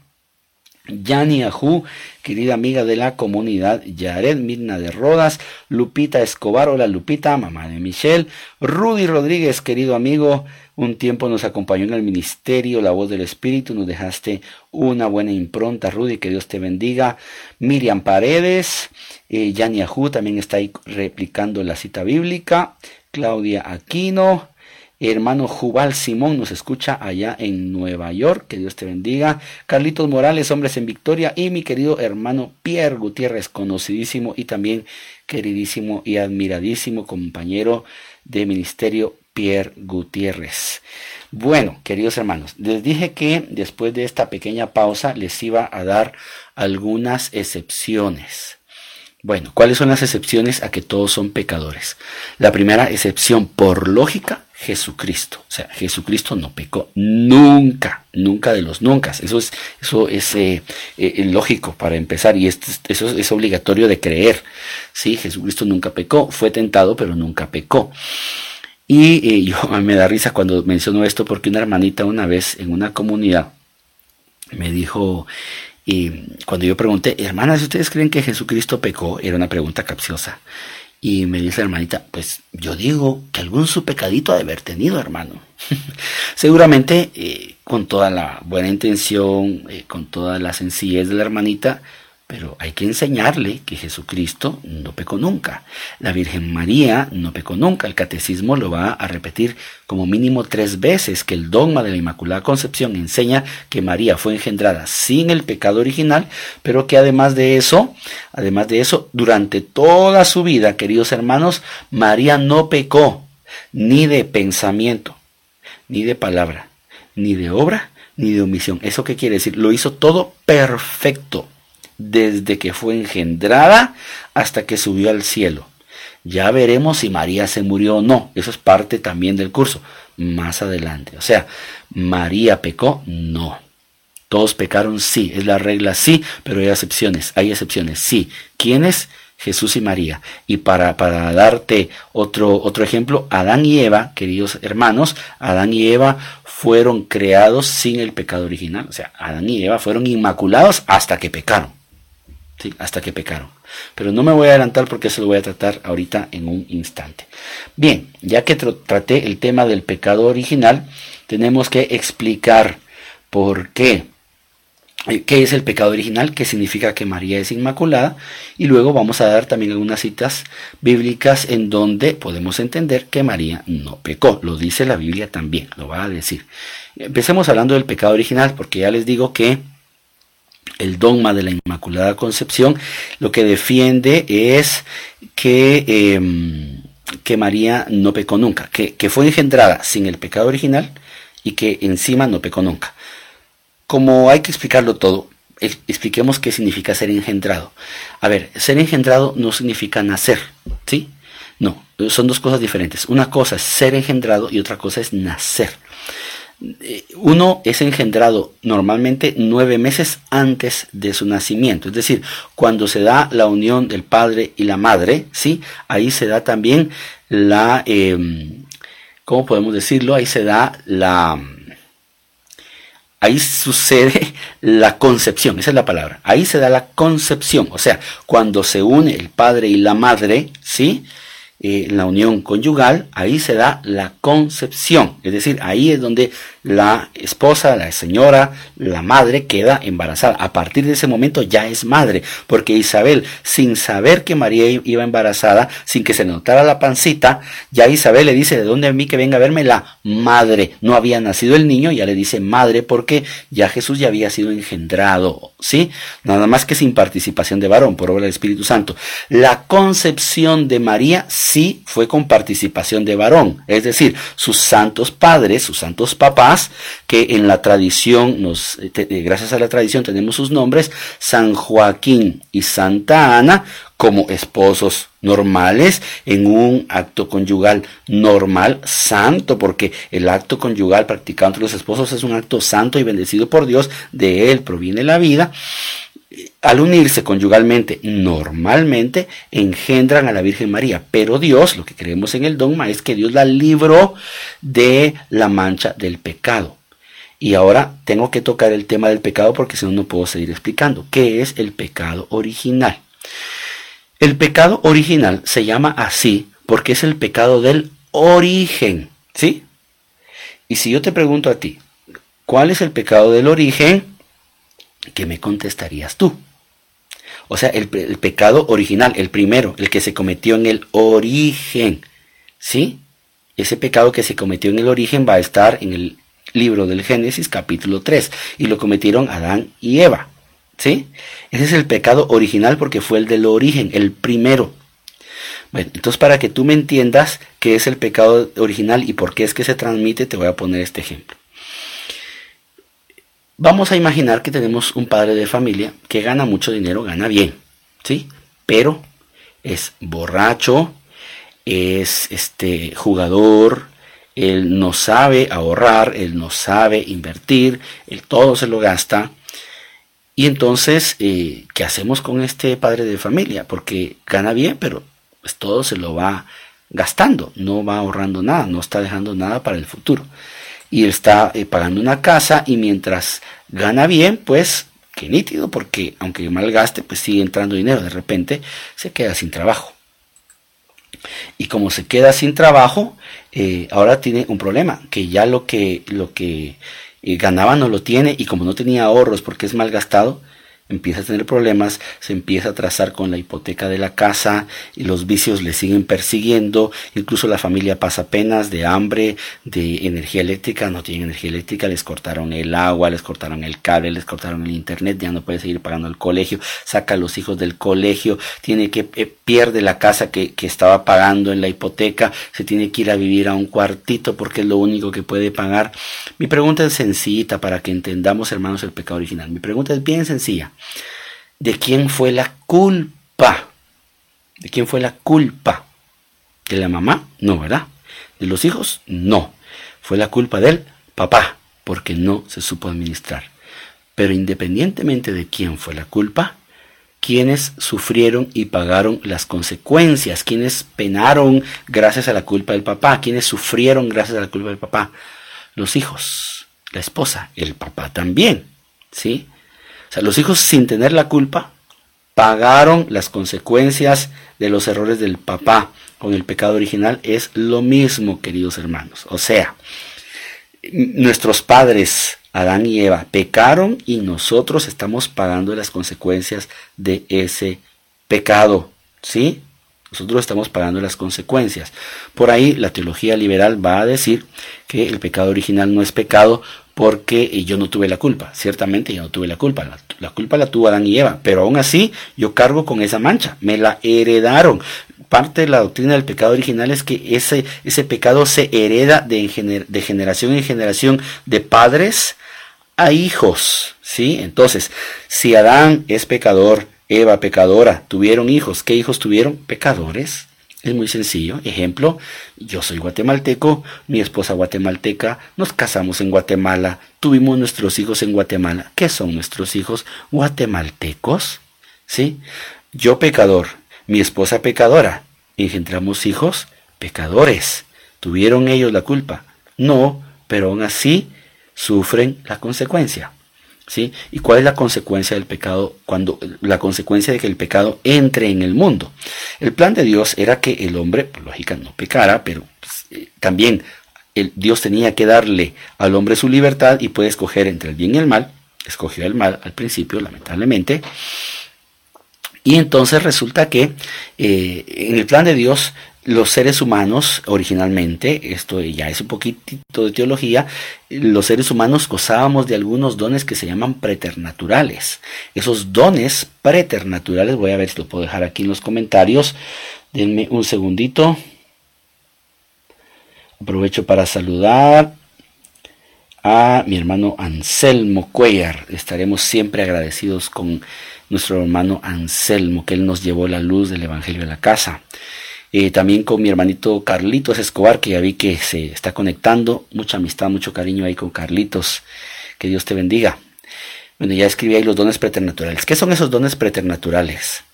S1: Yani Ajú, querida amiga de la comunidad, Yared Mirna de Rodas, Lupita Escobar, hola Lupita, mamá de Michelle, Rudy Rodríguez, querido amigo, un tiempo nos acompañó en el ministerio, la voz del Espíritu, nos dejaste una buena impronta, Rudy, que Dios te bendiga, Miriam Paredes, eh, Yani Ajú también está ahí replicando la cita bíblica, Claudia Aquino, Hermano Jubal Simón nos escucha allá en Nueva York. Que Dios te bendiga. Carlitos Morales, hombres en victoria. Y mi querido hermano Pierre Gutiérrez, conocidísimo y también queridísimo y admiradísimo compañero de ministerio Pierre Gutiérrez. Bueno, queridos hermanos, les dije que después de esta pequeña pausa les iba a dar algunas excepciones. Bueno, ¿cuáles son las excepciones a que todos son pecadores? La primera excepción, por lógica, Jesucristo. O sea, Jesucristo no pecó nunca, nunca de los nunca. Eso es, eso es eh, eh, lógico para empezar y eso es, obligatorio de creer. Sí, Jesucristo nunca pecó, fue tentado, pero nunca pecó. Y eh, *laughs* yo me da risa cuando menciono esto porque una hermanita una vez en una comunidad me dijo, y cuando yo pregunté, hermanas, ¿ustedes creen que Jesucristo pecó? Era una pregunta capciosa. Y me dice la hermanita, pues yo digo que algún su pecadito ha de haber tenido, hermano. *laughs* Seguramente eh, con toda la buena intención, eh, con toda la sencillez de la hermanita, pero hay que enseñarle que Jesucristo no pecó nunca. La Virgen María no pecó nunca. El catecismo lo va a repetir como mínimo tres veces, que el dogma de la Inmaculada Concepción enseña que María fue engendrada sin el pecado original, pero que además de eso, además de eso, durante toda su vida, queridos hermanos, María no pecó ni de pensamiento, ni de palabra, ni de obra, ni de omisión. ¿Eso qué quiere decir? Lo hizo todo perfecto desde que fue engendrada hasta que subió al cielo. Ya veremos si María se murió o no. Eso es parte también del curso. Más adelante. O sea, María pecó, no. Todos pecaron, sí. Es la regla, sí. Pero hay excepciones. Hay excepciones, sí. ¿Quiénes? Jesús y María. Y para, para darte otro, otro ejemplo, Adán y Eva, queridos hermanos, Adán y Eva fueron creados sin el pecado original. O sea, Adán y Eva fueron inmaculados hasta que pecaron hasta que pecaron. Pero no me voy a adelantar porque eso lo voy a tratar ahorita en un instante. Bien, ya que traté el tema del pecado original, tenemos que explicar por qué. Eh, ¿Qué es el pecado original? ¿Qué significa que María es inmaculada? Y luego vamos a dar también algunas citas bíblicas en donde podemos entender que María no pecó. Lo dice la Biblia también, lo va a decir. Empecemos hablando del pecado original porque ya les digo que el dogma de la Inmaculada Concepción, lo que defiende es que, em, que María no pecó nunca, que, que fue engendrada sin el pecado original y que encima no pecó nunca. Como hay que explicarlo todo, expliquemos qué significa ser engendrado. A ver, ser engendrado no significa nacer, ¿sí? No, son dos cosas diferentes. Una cosa es ser engendrado y otra cosa es nacer. Uno es engendrado normalmente nueve meses antes de su nacimiento, es decir, cuando se da la unión del padre y la madre, ¿sí? Ahí se da también la, eh, ¿cómo podemos decirlo? Ahí se da la, ahí sucede *laughs* la concepción, esa es la palabra, ahí se da la concepción, o sea, cuando se une el padre y la madre, ¿sí? Eh, la unión conyugal, ahí se da la concepción. Es decir, ahí es donde la esposa, la señora, la madre queda embarazada. A partir de ese momento ya es madre, porque Isabel, sin saber que María iba embarazada, sin que se notara la pancita, ya Isabel le dice, ¿de dónde a mí que venga a verme la madre? No había nacido el niño, ya le dice madre porque ya Jesús ya había sido engendrado, ¿sí? Nada más que sin participación de varón, por obra del Espíritu Santo. La concepción de María sí fue con participación de varón, es decir, sus santos padres, sus santos papás, que en la tradición, eh, eh, gracias a la tradición tenemos sus nombres, San Joaquín y Santa Ana, como esposos normales en un acto conyugal normal, santo, porque el acto conyugal practicado entre los esposos es un acto santo y bendecido por Dios, de él proviene la vida al unirse conyugalmente normalmente engendran a la Virgen María, pero Dios, lo que creemos en el dogma es que Dios la libró de la mancha del pecado. Y ahora tengo que tocar el tema del pecado porque si no, no puedo seguir explicando. ¿Qué es el pecado original? El pecado original se llama así porque es el pecado del origen, ¿sí? Y si yo te pregunto a ti, ¿cuál es el pecado del origen? ¿Qué me contestarías tú? O sea, el, pecado original, el primero, el que se cometió en el origen, ¿sí? Ese pecado que se cometió en el origen va a estar en el libro del Génesis capítulo 3 y lo cometieron Adán y Eva. ¿Sí? Ese es el pecado original porque fue el del origen, el primero. Bueno, entonces para que tú me entiendas qué es el pecado original y por qué es que se transmite, te voy a poner este ejemplo. Vamos a imaginar que tenemos un padre de familia que gana mucho dinero, gana bien, ¿sí? Pero es borracho, es este jugador, él no sabe ahorrar, él no sabe invertir, él todo se lo gasta. Y entonces, eh, ¿qué hacemos con este padre de familia? Porque gana bien, pero pues todo se lo va gastando, no va ahorrando nada, no está dejando nada para el futuro. Y está eh, pagando una casa y mientras gana bien, pues qué nítido, porque aunque malgaste, pues sigue entrando dinero. De repente se queda sin trabajo. Y como se queda sin trabajo, eh, ahora tiene un problema, que ya lo que, lo que eh, ganaba no lo tiene y como no tenía ahorros porque es mal gastado, empieza a tener problemas, se empieza a trazar con la hipoteca de la casa y los vicios le siguen persiguiendo, incluso la familia pasa penas de hambre, de energía eléctrica, no tienen energía eléctrica, les cortaron el agua, les cortaron el cable, les cortaron el internet, ya no puede seguir pagando el colegio, saca a los hijos del colegio, tiene que eh, pierde la casa que, que estaba pagando en la hipoteca, se tiene que ir a vivir a un cuartito porque es lo único que puede pagar. Mi pregunta es sencillita para que entendamos, hermanos, el pecado original. Mi pregunta es bien sencilla. ¿De quién fue la culpa? ¿De quién fue la culpa? ¿De la mamá? No, ¿verdad? ¿De los hijos? No. Fue la culpa del papá, porque no se supo administrar. Pero independientemente de quién fue la culpa, quienes sufrieron y pagaron las consecuencias, quienes penaron gracias a la culpa del papá, quienes sufrieron gracias a la culpa del papá, los hijos, la esposa, el papá también, ¿sí? Los hijos sin tener la culpa pagaron las consecuencias de los errores del papá con el pecado original. Es lo mismo, queridos hermanos. O sea, nuestros padres, Adán y Eva, pecaron y nosotros estamos pagando las consecuencias de ese pecado. ¿Sí? Nosotros estamos pagando las consecuencias. Por ahí la teología liberal va a decir que el pecado original no es pecado porque yo no tuve la culpa. Ciertamente yo no tuve la culpa. La, culpa la tuvo Adán y Eva, pero aún así yo cargo con esa mancha. Me la heredaron. Parte de la doctrina del pecado original es que ese, ese pecado se hereda de, de generación en generación de padres a hijos. ¿sí? Entonces, si Adán es pecador, Eva pecadora, tuvieron hijos. ¿Qué hijos tuvieron? Pecadores. Es muy sencillo. Ejemplo, yo soy guatemalteco, mi esposa guatemalteca, nos casamos en Guatemala, tuvimos nuestros hijos en Guatemala. ¿Qué son nuestros hijos? Guatemaltecos. ¿Sí? Yo pecador, mi esposa pecadora, engendramos hijos pecadores. ¿Tuvieron ellos la culpa? No, pero aún así sufren la consecuencia. ¿Y cuál es la consecuencia del pecado cuando la consecuencia de que el pecado entre en el mundo? El plan de Dios era que el hombre, por lógica, no pecara, pero pues, eh, también Dios tenía que darle al hombre su libertad y puede escoger entre el bien y el mal. Escogió el mal al principio, lamentablemente. Y entonces resulta que eh, en el plan de Dios los seres humanos originalmente, esto ya es un poquitito de teología, los seres humanos gozábamos de algunos dones que se llaman preternaturales. Esos dones preternaturales, voy a ver si lo puedo dejar aquí en los comentarios. Denme un segundito. Aprovecho para saludar a mi hermano Anselmo Cuellar. Estaremos siempre agradecidos con nuestro hermano Anselmo, que él nos llevó la luz del Evangelio de la casa. Eh, también con mi hermanito Carlitos Escobar, que ya vi que se está conectando. Mucha amistad, mucho cariño ahí con Carlitos. Que Dios te bendiga. Bueno, ya escribí ahí los dones preternaturales. ¿Qué son esos dones preternaturales?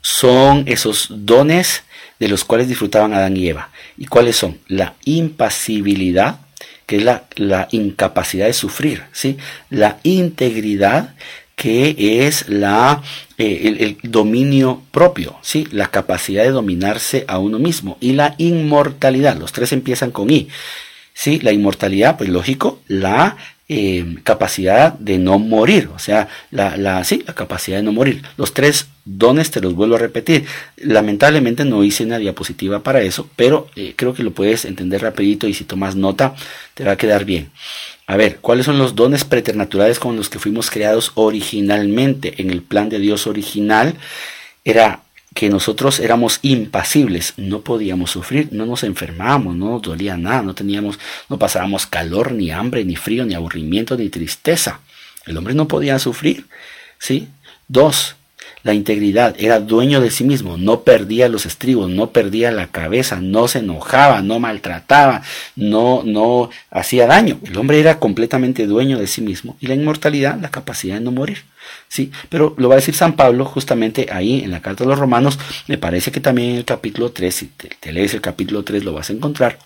S1: Son esos dones de los cuales disfrutaban Adán y Eva. ¿Y cuáles son? La impasibilidad, que es la, la incapacidad de sufrir, ¿sí? La integridad que es la, eh, el, dominio propio, ¿sí? la capacidad de dominarse a uno mismo y la inmortalidad. Los tres empiezan con I. ¿sí? La inmortalidad, pues lógico, la eh, capacidad de no morir, o sea, la, la, sí, la capacidad de no morir. Los tres dones te los vuelvo a repetir. Lamentablemente no hice una diapositiva para eso, pero eh, creo que lo puedes entender rapidito y si tomas nota te va a quedar bien. A ver, ¿cuáles son los dones preternaturales con los que fuimos creados originalmente en el plan de Dios original? Era que nosotros éramos impasibles, no podíamos sufrir, no nos enfermábamos, no nos dolía nada, no teníamos, no pasábamos calor, ni hambre, ni frío, ni aburrimiento, ni tristeza. El hombre no podía sufrir, ¿sí? Dos, la integridad, era dueño de sí mismo, no perdía los estribos, no perdía la cabeza, no se enojaba, no maltrataba, no, no hacía daño. El hombre era completamente dueño de sí mismo y la inmortalidad, la capacidad de no morir. ¿sí? Pero lo va a decir San Pablo justamente ahí en la carta de los romanos, me parece que también en el capítulo 3, si te lees el capítulo 3 lo vas a encontrar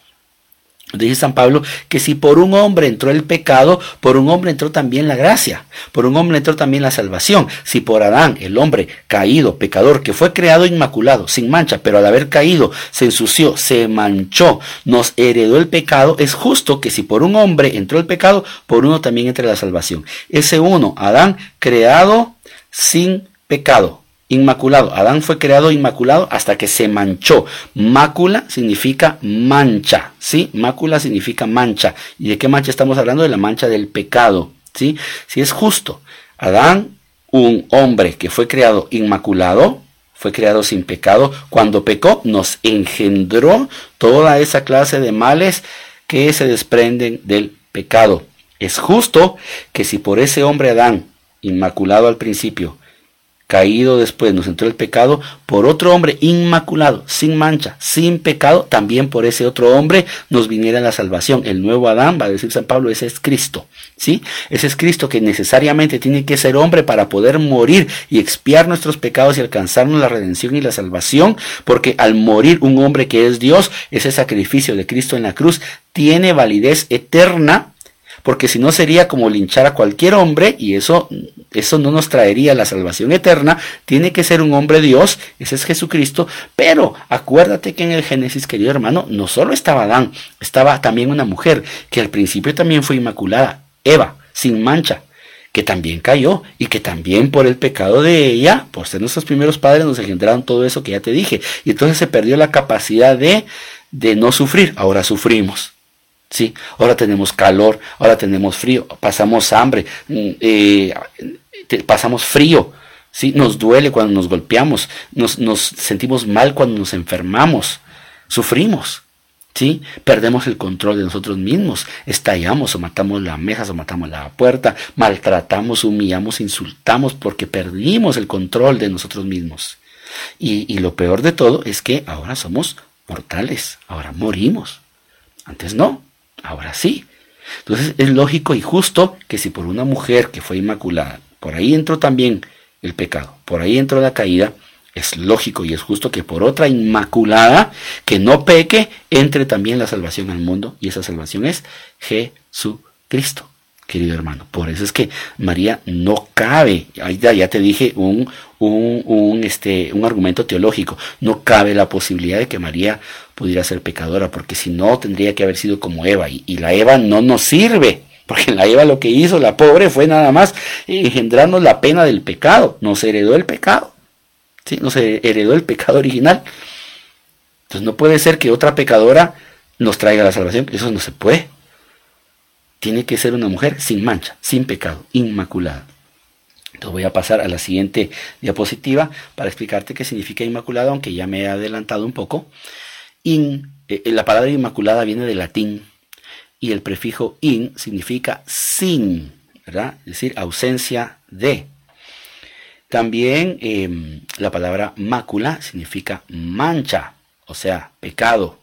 S1: Dice San Pablo que si por un hombre entró el pecado, por un hombre entró también la gracia, por un hombre entró también la salvación. Si por Adán, el hombre caído, pecador, que fue creado inmaculado, sin mancha, pero al haber caído se ensució, se manchó, nos heredó el pecado, es justo que si por un hombre entró el pecado, por uno también entre la salvación. Ese uno, Adán, creado sin pecado inmaculado. Adán fue creado inmaculado hasta que se manchó. Mácula significa mancha, ¿sí? Mácula significa mancha. ¿Y de qué mancha estamos hablando? De la mancha del pecado, ¿sí? Si es justo, Adán, un hombre que fue creado inmaculado, fue creado sin pecado, cuando pecó nos engendró toda esa clase de males que se desprenden del pecado. Es justo que si por ese hombre Adán, inmaculado al principio, caído después, nos entró el pecado por otro hombre inmaculado, sin mancha, sin pecado, también por ese otro hombre nos viniera la salvación. El nuevo Adán, va a decir San Pablo, ese es Cristo, ¿sí? Ese es Cristo que necesariamente tiene que ser hombre para poder morir y expiar nuestros pecados y alcanzarnos la redención y la salvación, porque al morir un hombre que es Dios, ese sacrificio de Cristo en la cruz tiene validez eterna porque si no sería como linchar a cualquier hombre y eso, eso no nos traería la salvación eterna, tiene que ser un hombre Dios, ese es Jesucristo, pero acuérdate que en el Génesis, querido hermano, no solo estaba Adán, estaba también una mujer que al principio también fue inmaculada, Eva, sin mancha, que también cayó y que también por el pecado de ella, por ser nuestros primeros padres, nos engendraron todo eso que ya te dije. Y entonces se perdió la capacidad de, de no sufrir, ahora sufrimos. ¿sí? Ahora tenemos calor, ahora tenemos frío, pasamos hambre, mm, pasamos frío, ¿sí? Nos duele cuando nos golpeamos, nos, nos sentimos mal cuando nos enfermamos, sufrimos. ¿Sí? Perdemos el control de nosotros mismos, estallamos o matamos la mesa o matamos la puerta, maltratamos, humillamos, insultamos porque perdimos el control de nosotros mismos. Y, y lo peor de todo es que ahora somos mortales, ahora morimos. Antes no, Ahora sí. Entonces es lógico y justo que si por una mujer que fue inmaculada, por ahí entró también el pecado, por ahí entró la caída, es lógico y es justo que por otra inmaculada que no peque, entre también la salvación al mundo y esa salvación es Jesucristo querido hermano. Por eso es que María no cabe, ahí ya, te dije un, un, un, este, un argumento teológico, no cabe la posibilidad de que María pudiera ser pecadora, porque si no tendría que haber sido como Eva, y la Eva no nos sirve, porque la Eva lo que hizo, la pobre, fue nada más engendrarnos la pena del pecado, nos heredó el pecado, ¿sí? nos heredó el pecado original. Entonces no puede ser que otra pecadora nos traiga la salvación, eso no se puede tiene que ser una mujer sin mancha, sin pecado, inmaculada. Entonces voy a pasar a la siguiente diapositiva para explicarte qué significa inmaculada, aunque ya me he adelantado un poco. In, eh, la palabra inmaculada viene del latín y el prefijo in significa sin, ¿verdad? Es decir, ausencia de. También em, la palabra mácula significa mancha, o sea, pecado.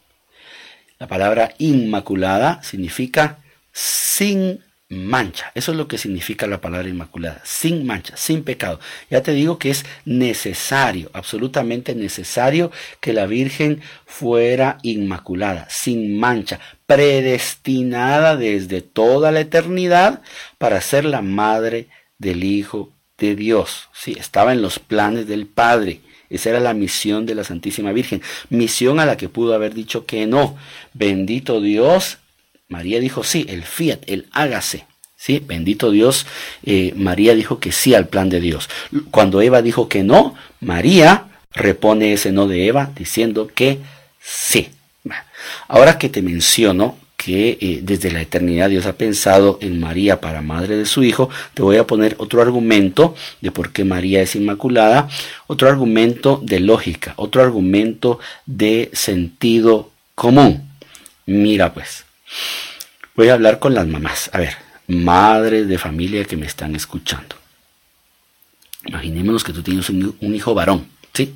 S1: La palabra inmaculada significa sin mancha. Eso es lo que significa la palabra inmaculada. Sin mancha, sin pecado. Ya te digo que es necesario, absolutamente necesario que la Virgen fuera inmaculada, sin mancha, predestinada desde toda la eternidad para ser la madre del Hijo de Dios. Sí, estaba en los planes del Padre. Esa era la misión de la Santísima Virgen. Misión a la que pudo haber dicho que no. Bendito Dios María dijo sí, el fiat, el hágase. Sí, bendito Dios, eh, María dijo que sí al plan de Dios. Cuando Eva dijo que no, María repone ese no de Eva diciendo que sí. Ahora que te menciono que eh, desde la eternidad Dios ha pensado en María para madre de su hijo, te voy a poner otro argumento de por qué María es inmaculada, otro argumento de lógica, otro argumento de sentido común. Mira pues, Voy a hablar con las mamás. A ver, madres de familia que me están escuchando. Imaginémonos que tú tienes un, hijo varón, ¿sí?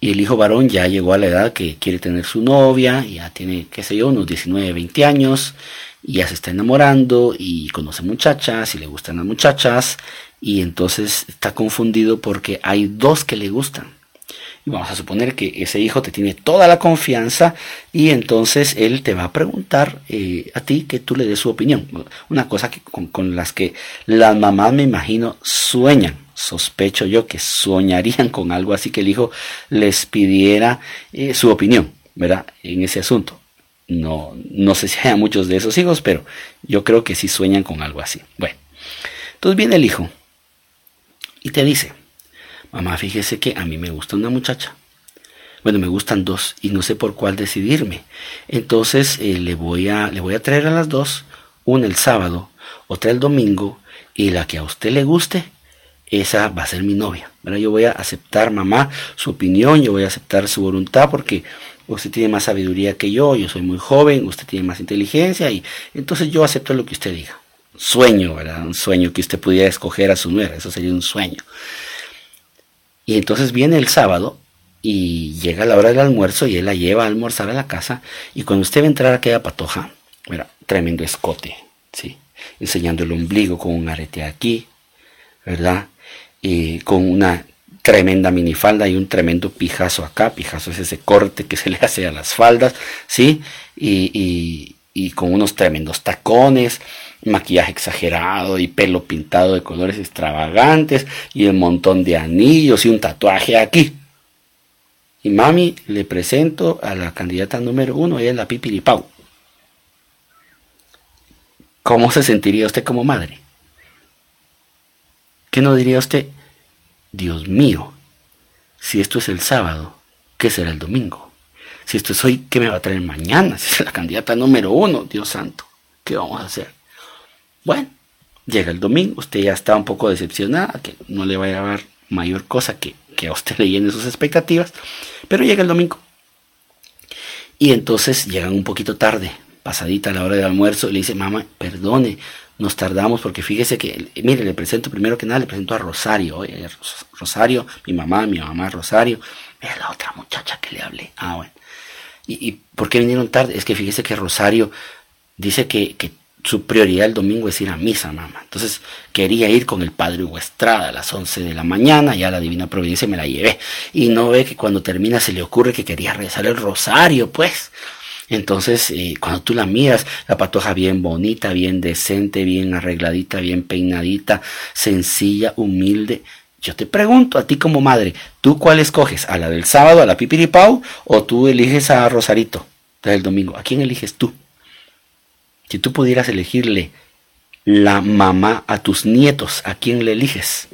S1: Y el hijo varón ya llegó a la edad que quiere tener su novia, ya tiene, qué sé yo, unos 19, 20 años, y ya se está enamorando y conoce muchachas y le gustan las muchachas, y entonces está confundido porque hay dos que le gustan. Y vamos a suponer que ese hijo te tiene toda la confianza y entonces él te va a preguntar eh, a ti que tú le des su opinión. Una cosa que, con, las que las mamás me imagino sueñan. Sospecho yo que soñarían con algo así que el hijo les pidiera eh, su opinión, ¿verdad? En ese asunto. No, no sé si hay muchos de esos hijos, pero yo creo que sí sueñan con algo así. Bueno, entonces viene el hijo y te dice, mamá, fíjese que a mí me gusta una muchacha. Bueno, me gustan dos y no sé por cuál decidirme. Entonces eh, le, voy a, le voy a traer a las dos, una el sábado, otra el domingo, y la que a usted le guste, esa va a ser mi novia. Yo voy a aceptar, mamá, su opinión, yo voy a aceptar su voluntad porque usted tiene más sabiduría que yo, yo soy muy joven, usted tiene más inteligencia y entonces yo acepto lo que usted diga. Sueño, ¿verdad? Un sueño que usted pudiera escoger a su nuera, eso sería un sueño. Y entonces viene el sábado y llega la hora del almuerzo y él la lleva a almorzar a la casa. Y cuando usted va a entrar a aquella patoja, mira, tremendo escote, ¿sí? Enseñando el ombligo con un arete aquí, ¿verdad? Y con una tremenda minifalda y un tremendo pijazo acá. Pijazo es ese corte que se le hace a las faldas, ¿sí? y, y con unos tremendos tacones, maquillaje exagerado y pelo pintado de colores extravagantes y un montón de anillos y un tatuaje aquí. Y mami, le presento a la candidata número uno, ella es la Pipiripau. ¿Cómo se sentiría usted como madre? ¿Qué no diría usted? Dios mío, si esto es el sábado, ¿qué será el domingo? Si esto es hoy, ¿qué me va a traer mañana? *laughs* Si es la candidata número uno, Dios santo, ¿qué vamos a hacer? Bueno, llega el domingo, usted ya está un poco decepcionada, que no le vaya a dar mayor cosa que, que a usted *laughs* le llene sus expectativas, pero llega el domingo. Y entonces llegan un poquito tarde, pasadita la hora del almuerzo, y le dice, mamá, perdone, nos tardamos porque fíjese que, mire, le presento primero que nada, le presento a Rosario, oye, Rosario, mi mamá, mi mamá Rosario, es la otra muchacha que le hablé. Ah, bueno. ¿Y, por qué vinieron tarde? Es que fíjese que Rosario dice que, su prioridad el domingo es ir a misa, mamá. Entonces quería ir con el padre Hugo Estrada a las 11 de la mañana, ya la Divina Providencia me la llevé. Y no ve que cuando termina se le ocurre que quería rezar el rosario, pues. Entonces, eh, cuando tú la miras, la patoja bien bonita, bien decente, bien arregladita, bien peinadita, sencilla, humilde, yo te pregunto a ti como madre, ¿tú cuál escoges? ¿A la del sábado, a la pipiripau? ¿O tú eliges a Rosarito, del domingo? ¿A quién eliges tú? Si tú pudieras elegirle la mamá a tus nietos, ¿a quién le eliges?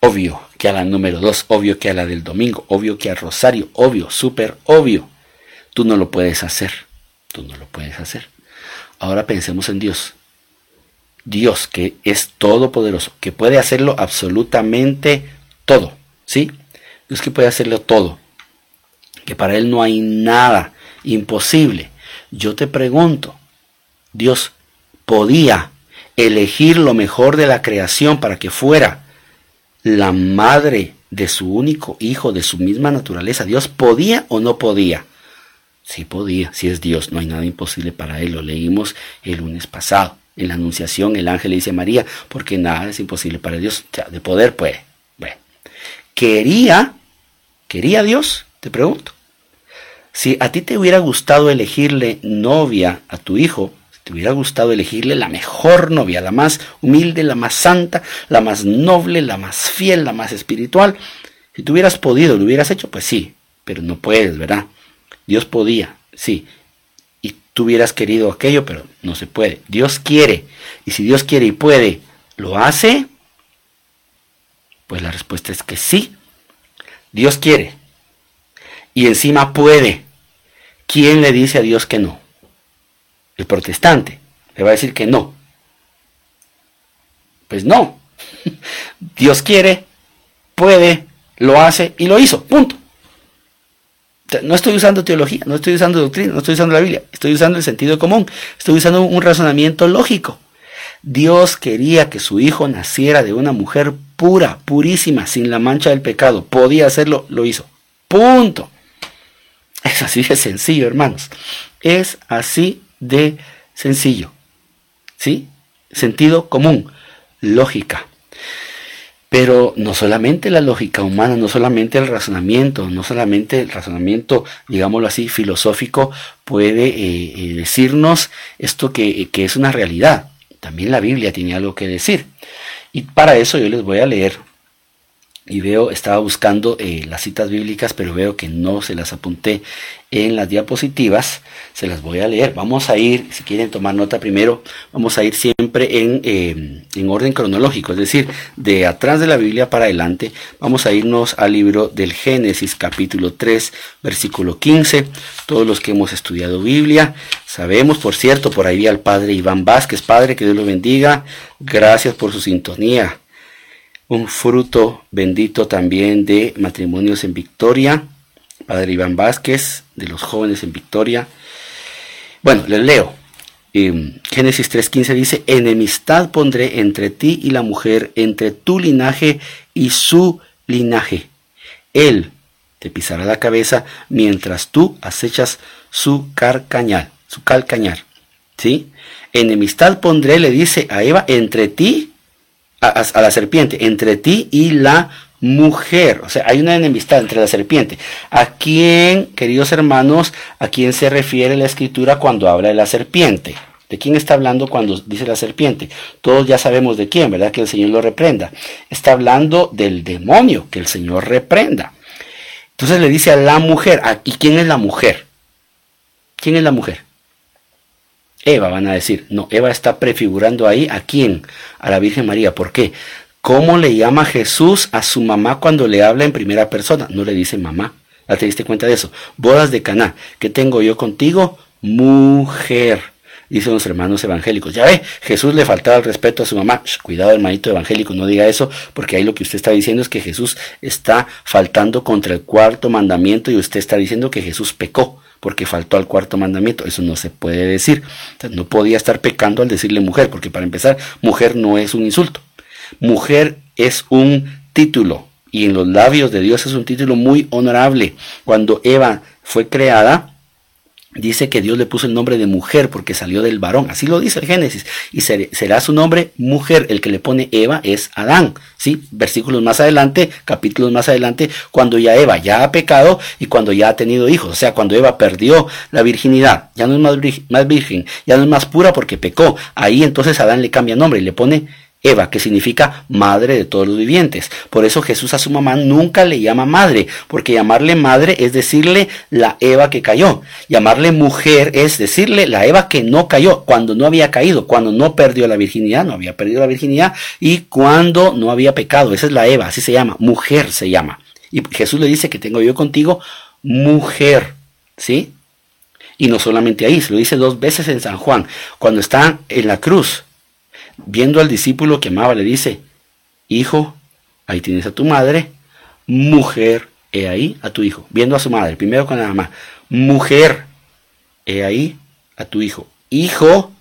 S1: Obvio que a la número dos, obvio que a la del domingo, obvio que a Rosario, obvio, súper obvio. Tú no lo puedes hacer, tú no lo puedes hacer. Ahora pensemos en Dios. Dios que es todopoderoso, que puede hacerlo absolutamente todo, ¿sí? Dios que puede hacerlo todo, que para Él no hay nada imposible. Yo te pregunto, Dios podía elegir lo mejor de la creación para que fuera la madre de su único hijo, de su misma naturaleza. ¿Dios podía o no podía? Sí podía, si es Dios, no hay nada imposible para Él. Lo leímos el lunes pasado. En la anunciación el ángel le dice a María, porque nada es imposible para Dios, de poder puede. Bueno, quería, quería Dios, te pregunto. Si a ti te hubiera gustado elegirle novia a tu hijo, te hubiera gustado elegirle la mejor novia, la más humilde, la más santa, la más noble, la más fiel, la más espiritual, si tú hubieras podido, lo hubieras hecho, pues sí, pero no puedes, ¿verdad? Dios podía, sí, y tú hubieras querido aquello, pero no se puede. Dios quiere, y si Dios quiere y puede, ¿lo hace? Pues la respuesta es que sí. Dios quiere, y encima puede. ¿Quién le dice a Dios que no? El protestante le va a decir que no. Pues no. *laughs* Dios quiere, puede, lo hace y lo hizo. Punto. No estoy usando teología, no estoy usando doctrina, no estoy usando la Biblia, estoy usando el sentido común, estoy usando un razonamiento lógico. Dios quería que su hijo naciera de una mujer pura, purísima, sin la mancha del pecado. Podía hacerlo, lo hizo. Punto. Es así de sencillo, hermanos. Es así de sencillo. ¿Sí? Sentido común, lógica. Pero no solamente la lógica humana, no solamente el razonamiento, no solamente el razonamiento, digámoslo así, filosófico, puede eh, eh, decirnos esto que, que es una realidad. También la Biblia tiene algo que decir. Y para eso yo les voy a leer y veo, estaba buscando eh, las citas bíblicas, pero veo que no se las apunté en las diapositivas, se las voy a leer. Vamos a ir, si quieren tomar nota primero, vamos a ir siempre en, eh, en orden cronológico, es decir, de atrás de la Biblia para adelante, vamos a irnos al libro del Génesis capítulo 3, versículo 15. Todos los que hemos estudiado Biblia, sabemos, por cierto, por ahí al padre Iván Vázquez, padre, que Dios lo bendiga, gracias por su sintonía un fruto bendito también de matrimonios en Victoria, Padre Iván Vázquez, de los jóvenes en Victoria. Bueno, les leo. Génesis 3.15 dice, enemistad pondré entre ti y la mujer, entre tu linaje y su linaje. Él te pisará la cabeza mientras tú acechas su carcañal, su calcañar. ¿Sí? Enemistad pondré, le dice a Eva, entre ti a, la serpiente, entre ti y la mujer. O sea, hay una enemistad entre la serpiente. ¿A quién, queridos hermanos, a quién se refiere la escritura cuando habla de la serpiente? ¿De quién está hablando cuando dice la serpiente? Todos ya sabemos de quién, ¿verdad? Que el Señor lo reprenda. Está hablando del demonio, que el Señor reprenda. Entonces le dice a la mujer, ¿y quién es la mujer? ¿Quién es la mujer? Eva, van a decir. No, Eva está prefigurando ahí a quién? A la Virgen María. ¿Por qué? ¿Cómo le llama Jesús a su mamá cuando le habla en primera persona? No le dice mamá. ¿Ya te diste cuenta de eso? Bodas de Caná. ¿Qué tengo yo contigo? Mujer. Dicen los hermanos evangélicos. Ya ve, Jesús le faltaba el respeto a su mamá. cuidado, hermanito evangélico, no diga eso, porque ahí lo que usted está diciendo es que Jesús está faltando contra el cuarto mandamiento y usted está diciendo que Jesús pecó porque faltó al cuarto mandamiento. Eso no se puede decir. no podía estar pecando al decirle mujer, porque para empezar, mujer no es un insulto. Mujer es un título y en los labios de Dios es un título muy honorable. Cuando Eva fue creada, dice que Dios le puso el nombre de mujer porque salió del varón. Así lo dice el Génesis. Y será su nombre mujer. El que le pone Eva es Adán. ¿sí? Versículos más adelante, capítulos más adelante, cuando ya Eva ya ha pecado y cuando ya ha tenido hijos. O sea, cuando Eva perdió la virginidad, ya no es más, más virgen, ya no es más pura porque pecó. Ahí entonces Adán le cambia nombre y le pone Eva, que significa madre de todos los vivientes. Por eso Jesús a su mamá nunca le llama madre, porque llamarle madre es decirle la Eva que cayó. Llamarle mujer es decirle la Eva que no cayó, cuando no había caído, cuando no perdió la virginidad, no había perdido la virginidad, y cuando no había pecado. Esa es la Eva, así se llama, mujer se llama. Y Jesús le dice que tengo yo contigo mujer, ¿sí? Y no solamente ahí, se lo dice dos veces en San Juan, cuando está en la cruz viendo al discípulo que amaba, le dice, hijo, ahí tienes a tu madre, mujer, he ahí a tu hijo. Viendo a su madre, primero con la mamá, mujer, he ahí a tu hijo. Hijo,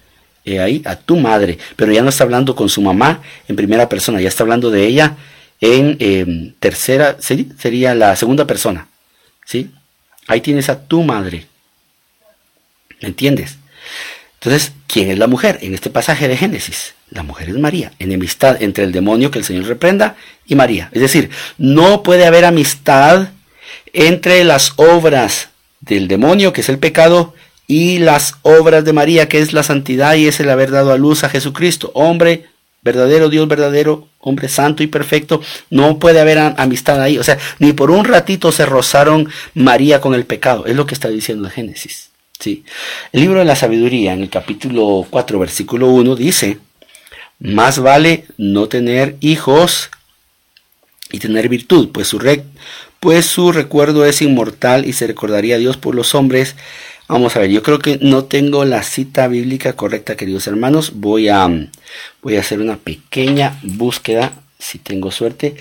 S1: he ahí a tu madre. Pero ya no está hablando con su mamá en primera persona, ya está hablando de ella en em, tercera, sería la segunda persona. ¿sí? Ahí tienes a tu madre. ¿Me entiendes? Entonces, ¿quién es la mujer en este pasaje de Génesis? La mujer es María, enemistad entre el demonio que el Señor reprenda y María. Es decir, no puede haber amistad entre las obras del demonio, que es el pecado, y las obras de María, que es la santidad y es el haber dado a luz a Jesucristo, hombre verdadero, Dios verdadero, hombre santo y perfecto, no puede haber amistad ahí. O sea, ni por un ratito se rozaron María con el pecado. Es lo que está diciendo Génesis. ¿Sí? El libro de la sabiduría, en el capítulo 4, versículo 1, dice, más vale no tener hijos y tener virtud, pues su, pues su recuerdo es inmortal y se recordaría a Dios por los hombres. Vamos a ver, yo creo que no tengo la cita bíblica correcta, queridos hermanos. Voy a, voy a hacer una pequeña búsqueda, si tengo suerte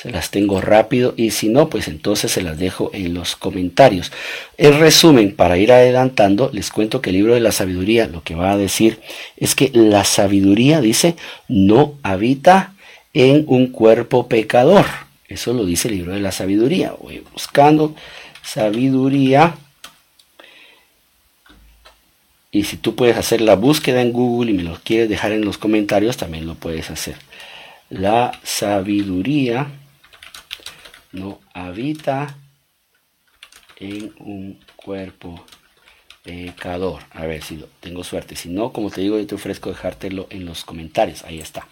S1: se las tengo rápido y si no, pues entonces se las dejo en los comentarios. En resumen, para ir adelantando, les cuento que el libro de la sabiduría lo que va a decir es que la sabiduría dice no habita en un cuerpo pecador. Eso lo dice el libro de la sabiduría. Voy buscando sabiduría. Y si tú puedes hacer la búsqueda en Google y me lo quieres dejar en los comentarios, también lo puedes hacer. La sabiduría no habita en un cuerpo pecador. A ver si tengo suerte. Si no, como te digo, yo te ofrezco dejártelo en los comentarios. Ahí está.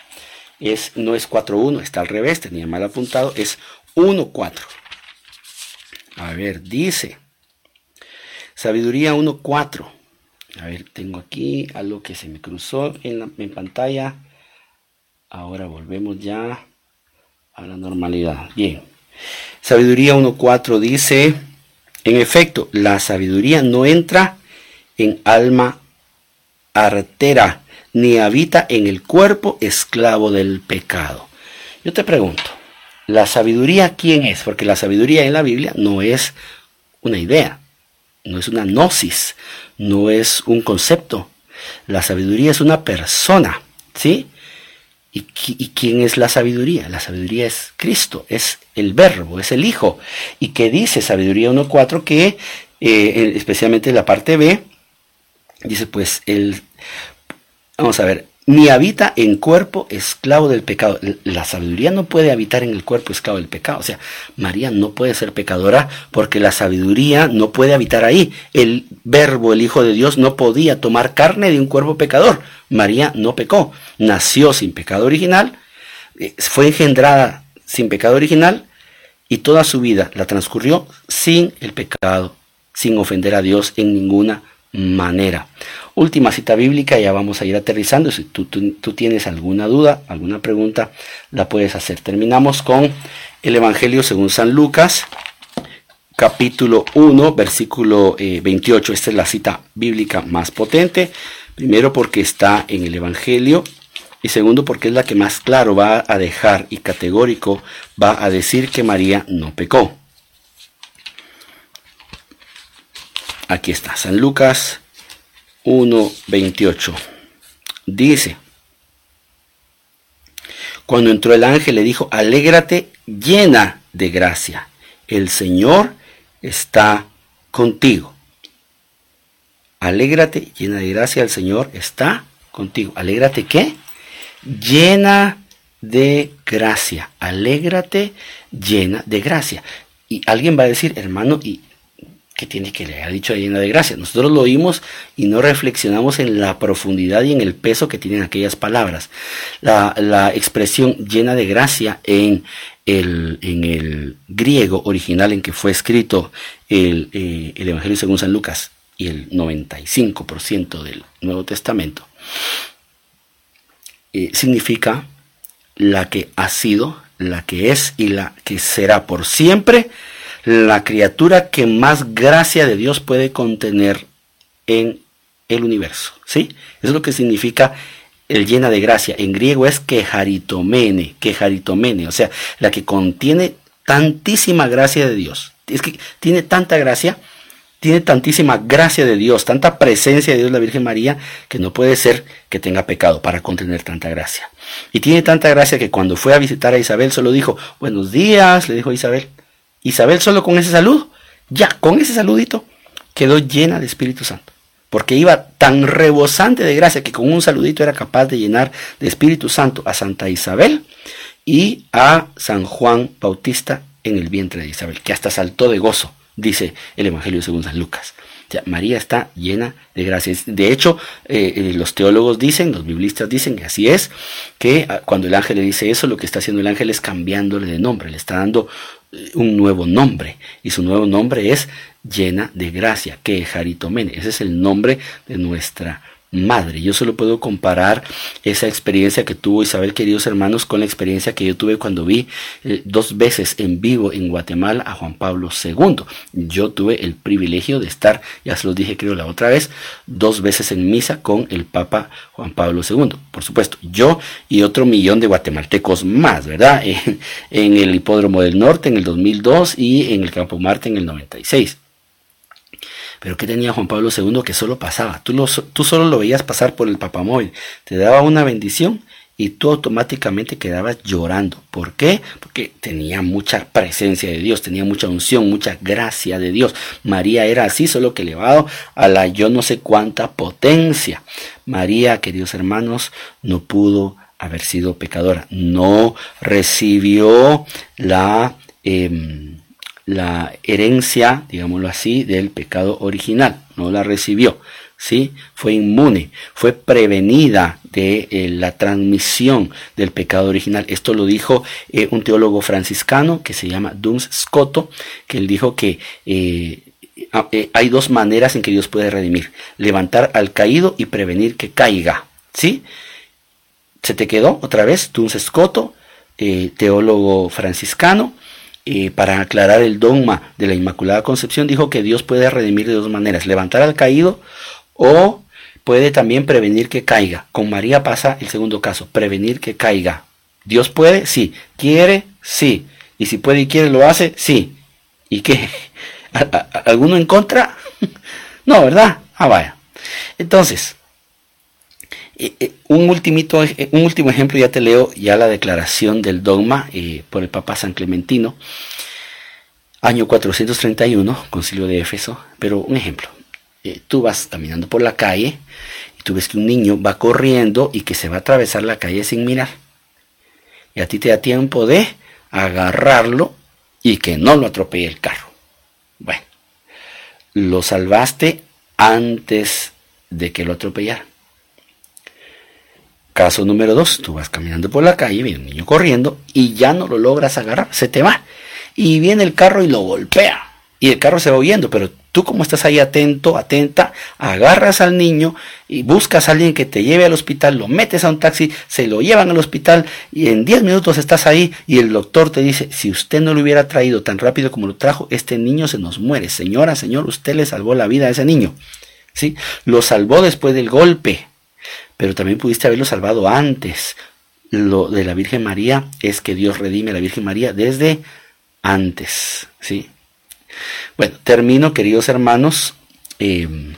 S1: Es, no es 4.1, está al revés, tenía mal apuntado, es 1.4. A ver, dice. Sabiduría 1.4. A ver, tengo aquí algo que se me cruzó en, la, en pantalla. Ahora volvemos ya a la normalidad. Bien. Sabiduría 1.4 dice, en efecto, la sabiduría no entra en alma artera, ni habita en el cuerpo esclavo del pecado. Yo te pregunto, ¿la sabiduría quién es? Porque la sabiduría en la Biblia no es una idea, no es una gnosis, no es un concepto. La sabiduría es una persona, ¿sí? ¿Y, quién es la sabiduría? La sabiduría es Cristo, es el verbo, es el Hijo. Y que dice sabiduría 1.4 que, eh, especialmente en la parte B, dice pues el, vamos a ver, ni habita en cuerpo esclavo del pecado. La sabiduría no puede habitar en el cuerpo esclavo del pecado. O sea, María no puede ser pecadora porque la sabiduría no puede habitar ahí. El verbo, el Hijo de Dios, no podía tomar carne de un cuerpo pecador. María no pecó. Nació sin pecado original, eh, fue engendrada sin pecado original y toda su vida la transcurrió sin el pecado, sin ofender a Dios en ninguna manera. Última cita bíblica, ya vamos a ir aterrizando. Si tú, tú, tienes alguna duda, alguna pregunta, la puedes hacer. Terminamos con el Evangelio según San Lucas, capítulo 1, versículo 28. Eh, Esta es la cita bíblica más potente. Primero porque está en el Evangelio y segundo porque es la que más claro va a dejar y categórico va a decir que María no pecó. Aquí está, San Lucas 1.28. Dice, cuando entró el ángel le dijo, alégrate llena de gracia, el Señor está contigo. Alégrate llena de gracia, el Señor está contigo. Alégrate qué? Llena de gracia. Alégrate llena de gracia. Y alguien va a decir, hermano, ¿y que tiene que le ha dicho llena de gracia. Nosotros lo oímos y no reflexionamos en la profundidad y en el peso que tienen aquellas palabras. La, expresión llena de gracia en el, en el, griego original en que fue escrito el, eh, el Evangelio según San Lucas y el 95% del Nuevo Testamento, eh, significa la que ha sido, la que es y la que será por siempre la criatura que más gracia de Dios puede contener en el universo. ¿Sí? Eso es lo que significa el llena de gracia. En griego es quejaritomene, quejaritomene, o sea, la que contiene tantísima gracia de Dios. Es que tiene tanta gracia, tiene tantísima gracia de Dios, tanta presencia de Dios la Virgen María, que no puede ser que tenga pecado para contener tanta gracia. Y tiene tanta gracia que cuando fue a visitar a Isabel solo dijo, buenos días, le dijo Isabel, Isabel solo con ese saludo, ya con ese saludito, quedó llena de Espíritu Santo. porque iba tan rebosante de gracia que con un saludito era capaz de llenar de Espíritu Santo a Santa Isabel y a San Juan Bautista en el vientre de Isabel, que hasta saltó de gozo, dice el Evangelio según San Lucas. María está llena de gracia. De hecho, eh, eh, los teólogos dicen, los biblistas dicen que así es, que ah, cuando el ángel le dice eso, lo que está haciendo el ángel es cambiándole de nombre, le está dando eh, un nuevo nombre. Y su nuevo nombre es llena de gracia, que Jaritomene. Ese es el nombre de nuestra madre. Yo solo puedo comparar esa experiencia que tuvo Isabel, queridos hermanos, con la experiencia que yo tuve cuando vi eh, dos veces en vivo en Guatemala a Juan Pablo II. Yo tuve el privilegio de estar, ya se los dije creo la otra vez, dos veces en misa con el Papa Juan Pablo II. Por supuesto, yo y otro millón de guatemaltecos más, ¿verdad? *laughs* En, en el Hipódromo del Norte en el 2002 y en el Campo Marte en el 96. Pero ¿qué tenía Juan Pablo II que solo pasaba? Tú, tú solo lo veías pasar por el papamóvil, te daba una bendición y tú automáticamente quedabas llorando. ¿Por qué? Porque tenía mucha presencia de Dios, tenía mucha unción, mucha gracia de Dios. María era así, solo que elevado a la yo no sé cuánta potencia. María, queridos hermanos, no pudo haber sido pecadora, no recibió la... Em, la herencia, digámoslo así, del pecado original, no la recibió, ¿sí? Fue inmune, fue prevenida de eh, la transmisión del pecado original. Esto lo dijo eh, un teólogo franciscano que se llama Duns Scotto, que él dijo que eh, hay dos maneras en que Dios puede redimir, levantar al caído y prevenir que caiga, ¿sí? Se te quedó otra vez Duns Scotto, teólogo franciscano, para aclarar el dogma de la Inmaculada Concepción, dijo que Dios puede redimir de dos maneras, levantar al caído o puede también prevenir que caiga. Con María pasa el segundo caso, prevenir que caiga. Dios puede, sí. Quiere, sí. Y si puede y quiere, lo hace, sí. ¿Y qué? *laughs* ¿Alguno en contra? *laughs* no, ¿verdad? Ah, vaya. Entonces, un, ultimito, eh, un último ejemplo, ya te leo ya la declaración del dogma por el Papa San Clementino, año 431, concilio de Éfeso, pero un ejemplo, tú vas caminando por la calle y tú ves que un niño va corriendo y que se va a atravesar la calle sin mirar. Y a ti te da tiempo de agarrarlo y que no lo atropelle el carro. Bueno, lo salvaste antes de que lo atropellara. Caso número dos, tú vas caminando por la calle, viene un niño corriendo y ya no lo logras agarrar, se te va. Y viene el carro y lo golpea. Y el carro se va huyendo, pero tú como estás ahí atento, atenta, agarras al niño y buscas a alguien que te lleve al hospital, lo metes a un taxi, se lo llevan al hospital y en 10 minutos estás ahí y el doctor te dice, si usted no lo hubiera traído tan rápido como lo trajo, este niño se nos muere. Señora, señor, usted le salvó la vida a ese niño. ¿Sí? Lo salvó después del golpe pero también pudiste haberlo salvado antes. Lo de la Virgen María es que Dios redime a la Virgen María desde antes, ¿sí? Bueno, termino, queridos hermanos, em,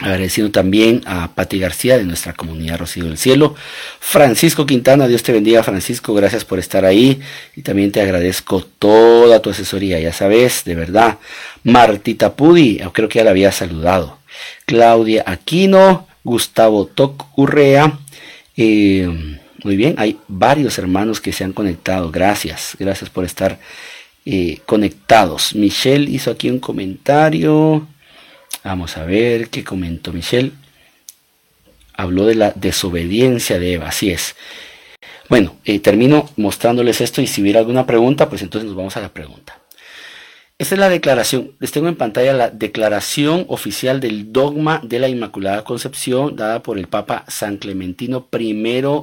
S1: agradeciendo también a Pati García de nuestra comunidad Rocío del Cielo, Francisco Quintana, Dios te bendiga Francisco, gracias por estar ahí y también te agradezco toda tu asesoría, ya sabes, de verdad, Martita Pudi, creo que ya la había saludado, Claudia Aquino, Gustavo Toc Urrea. Eh, muy bien, hay varios hermanos que se han conectado. Gracias, gracias por estar eh, conectados. Michelle hizo aquí un comentario. Vamos a ver qué comentó Michelle. Habló de la desobediencia de Eva, así es. Bueno, eh, termino mostrándoles esto y si hubiera alguna pregunta, pues entonces nos vamos a la pregunta. Esta es la declaración, les tengo en pantalla la declaración oficial del dogma de la Inmaculada Concepción dada por el Papa San Clementino I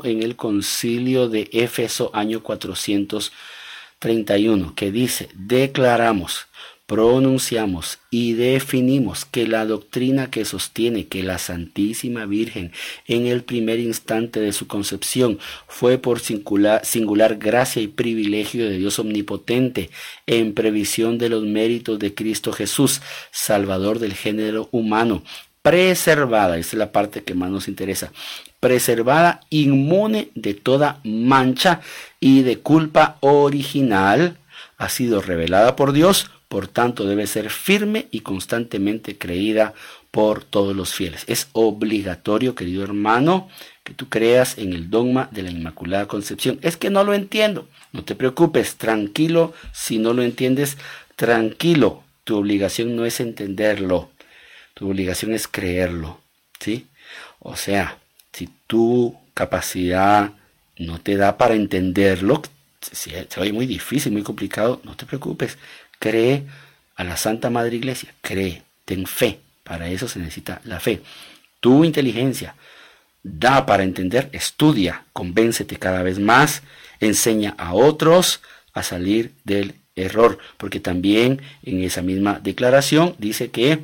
S1: en el concilio de Éfeso año 431, que dice, declaramos pronunciamos y definimos que la doctrina que sostiene que la Santísima Virgen en el primer instante de su concepción fue por singular, gracia y privilegio de Dios omnipotente en previsión de los méritos de Cristo Jesús, Salvador del género humano, preservada, esta es la parte que más nos interesa, preservada inmune de toda mancha y de culpa original, ha sido revelada por Dios por tanto debe ser firme y constantemente creída por todos los fieles. Es obligatorio, querido hermano, que tú creas en el dogma de la Inmaculada Concepción. Es que no lo entiendo. No te preocupes, tranquilo, si no lo entiendes, tranquilo. Tu obligación no es entenderlo, tu obligación es creerlo, ¿sí? O sea, si tu capacidad no te da para entenderlo, si se oye muy difícil, muy complicado, no te preocupes. Cree a la Santa Madre Iglesia, cree, ten fe. Para eso se necesita la fe. Tu inteligencia da para entender, estudia, convéncete cada vez más, enseña a otros a salir del error, porque también en esa misma declaración dice que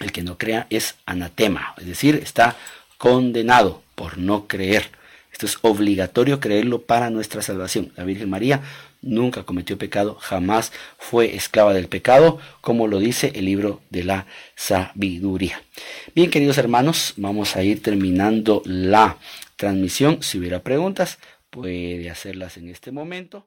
S1: el que no crea es anatema, es decir, está condenado por no creer. Esto es obligatorio creerlo para nuestra salvación. La Virgen María nunca cometió pecado, jamás fue esclava del pecado, como lo dice el libro de la sabiduría. Bien, queridos hermanos, vamos a ir terminando la transmisión. Si hubiera preguntas, puede hacerlas en este momento.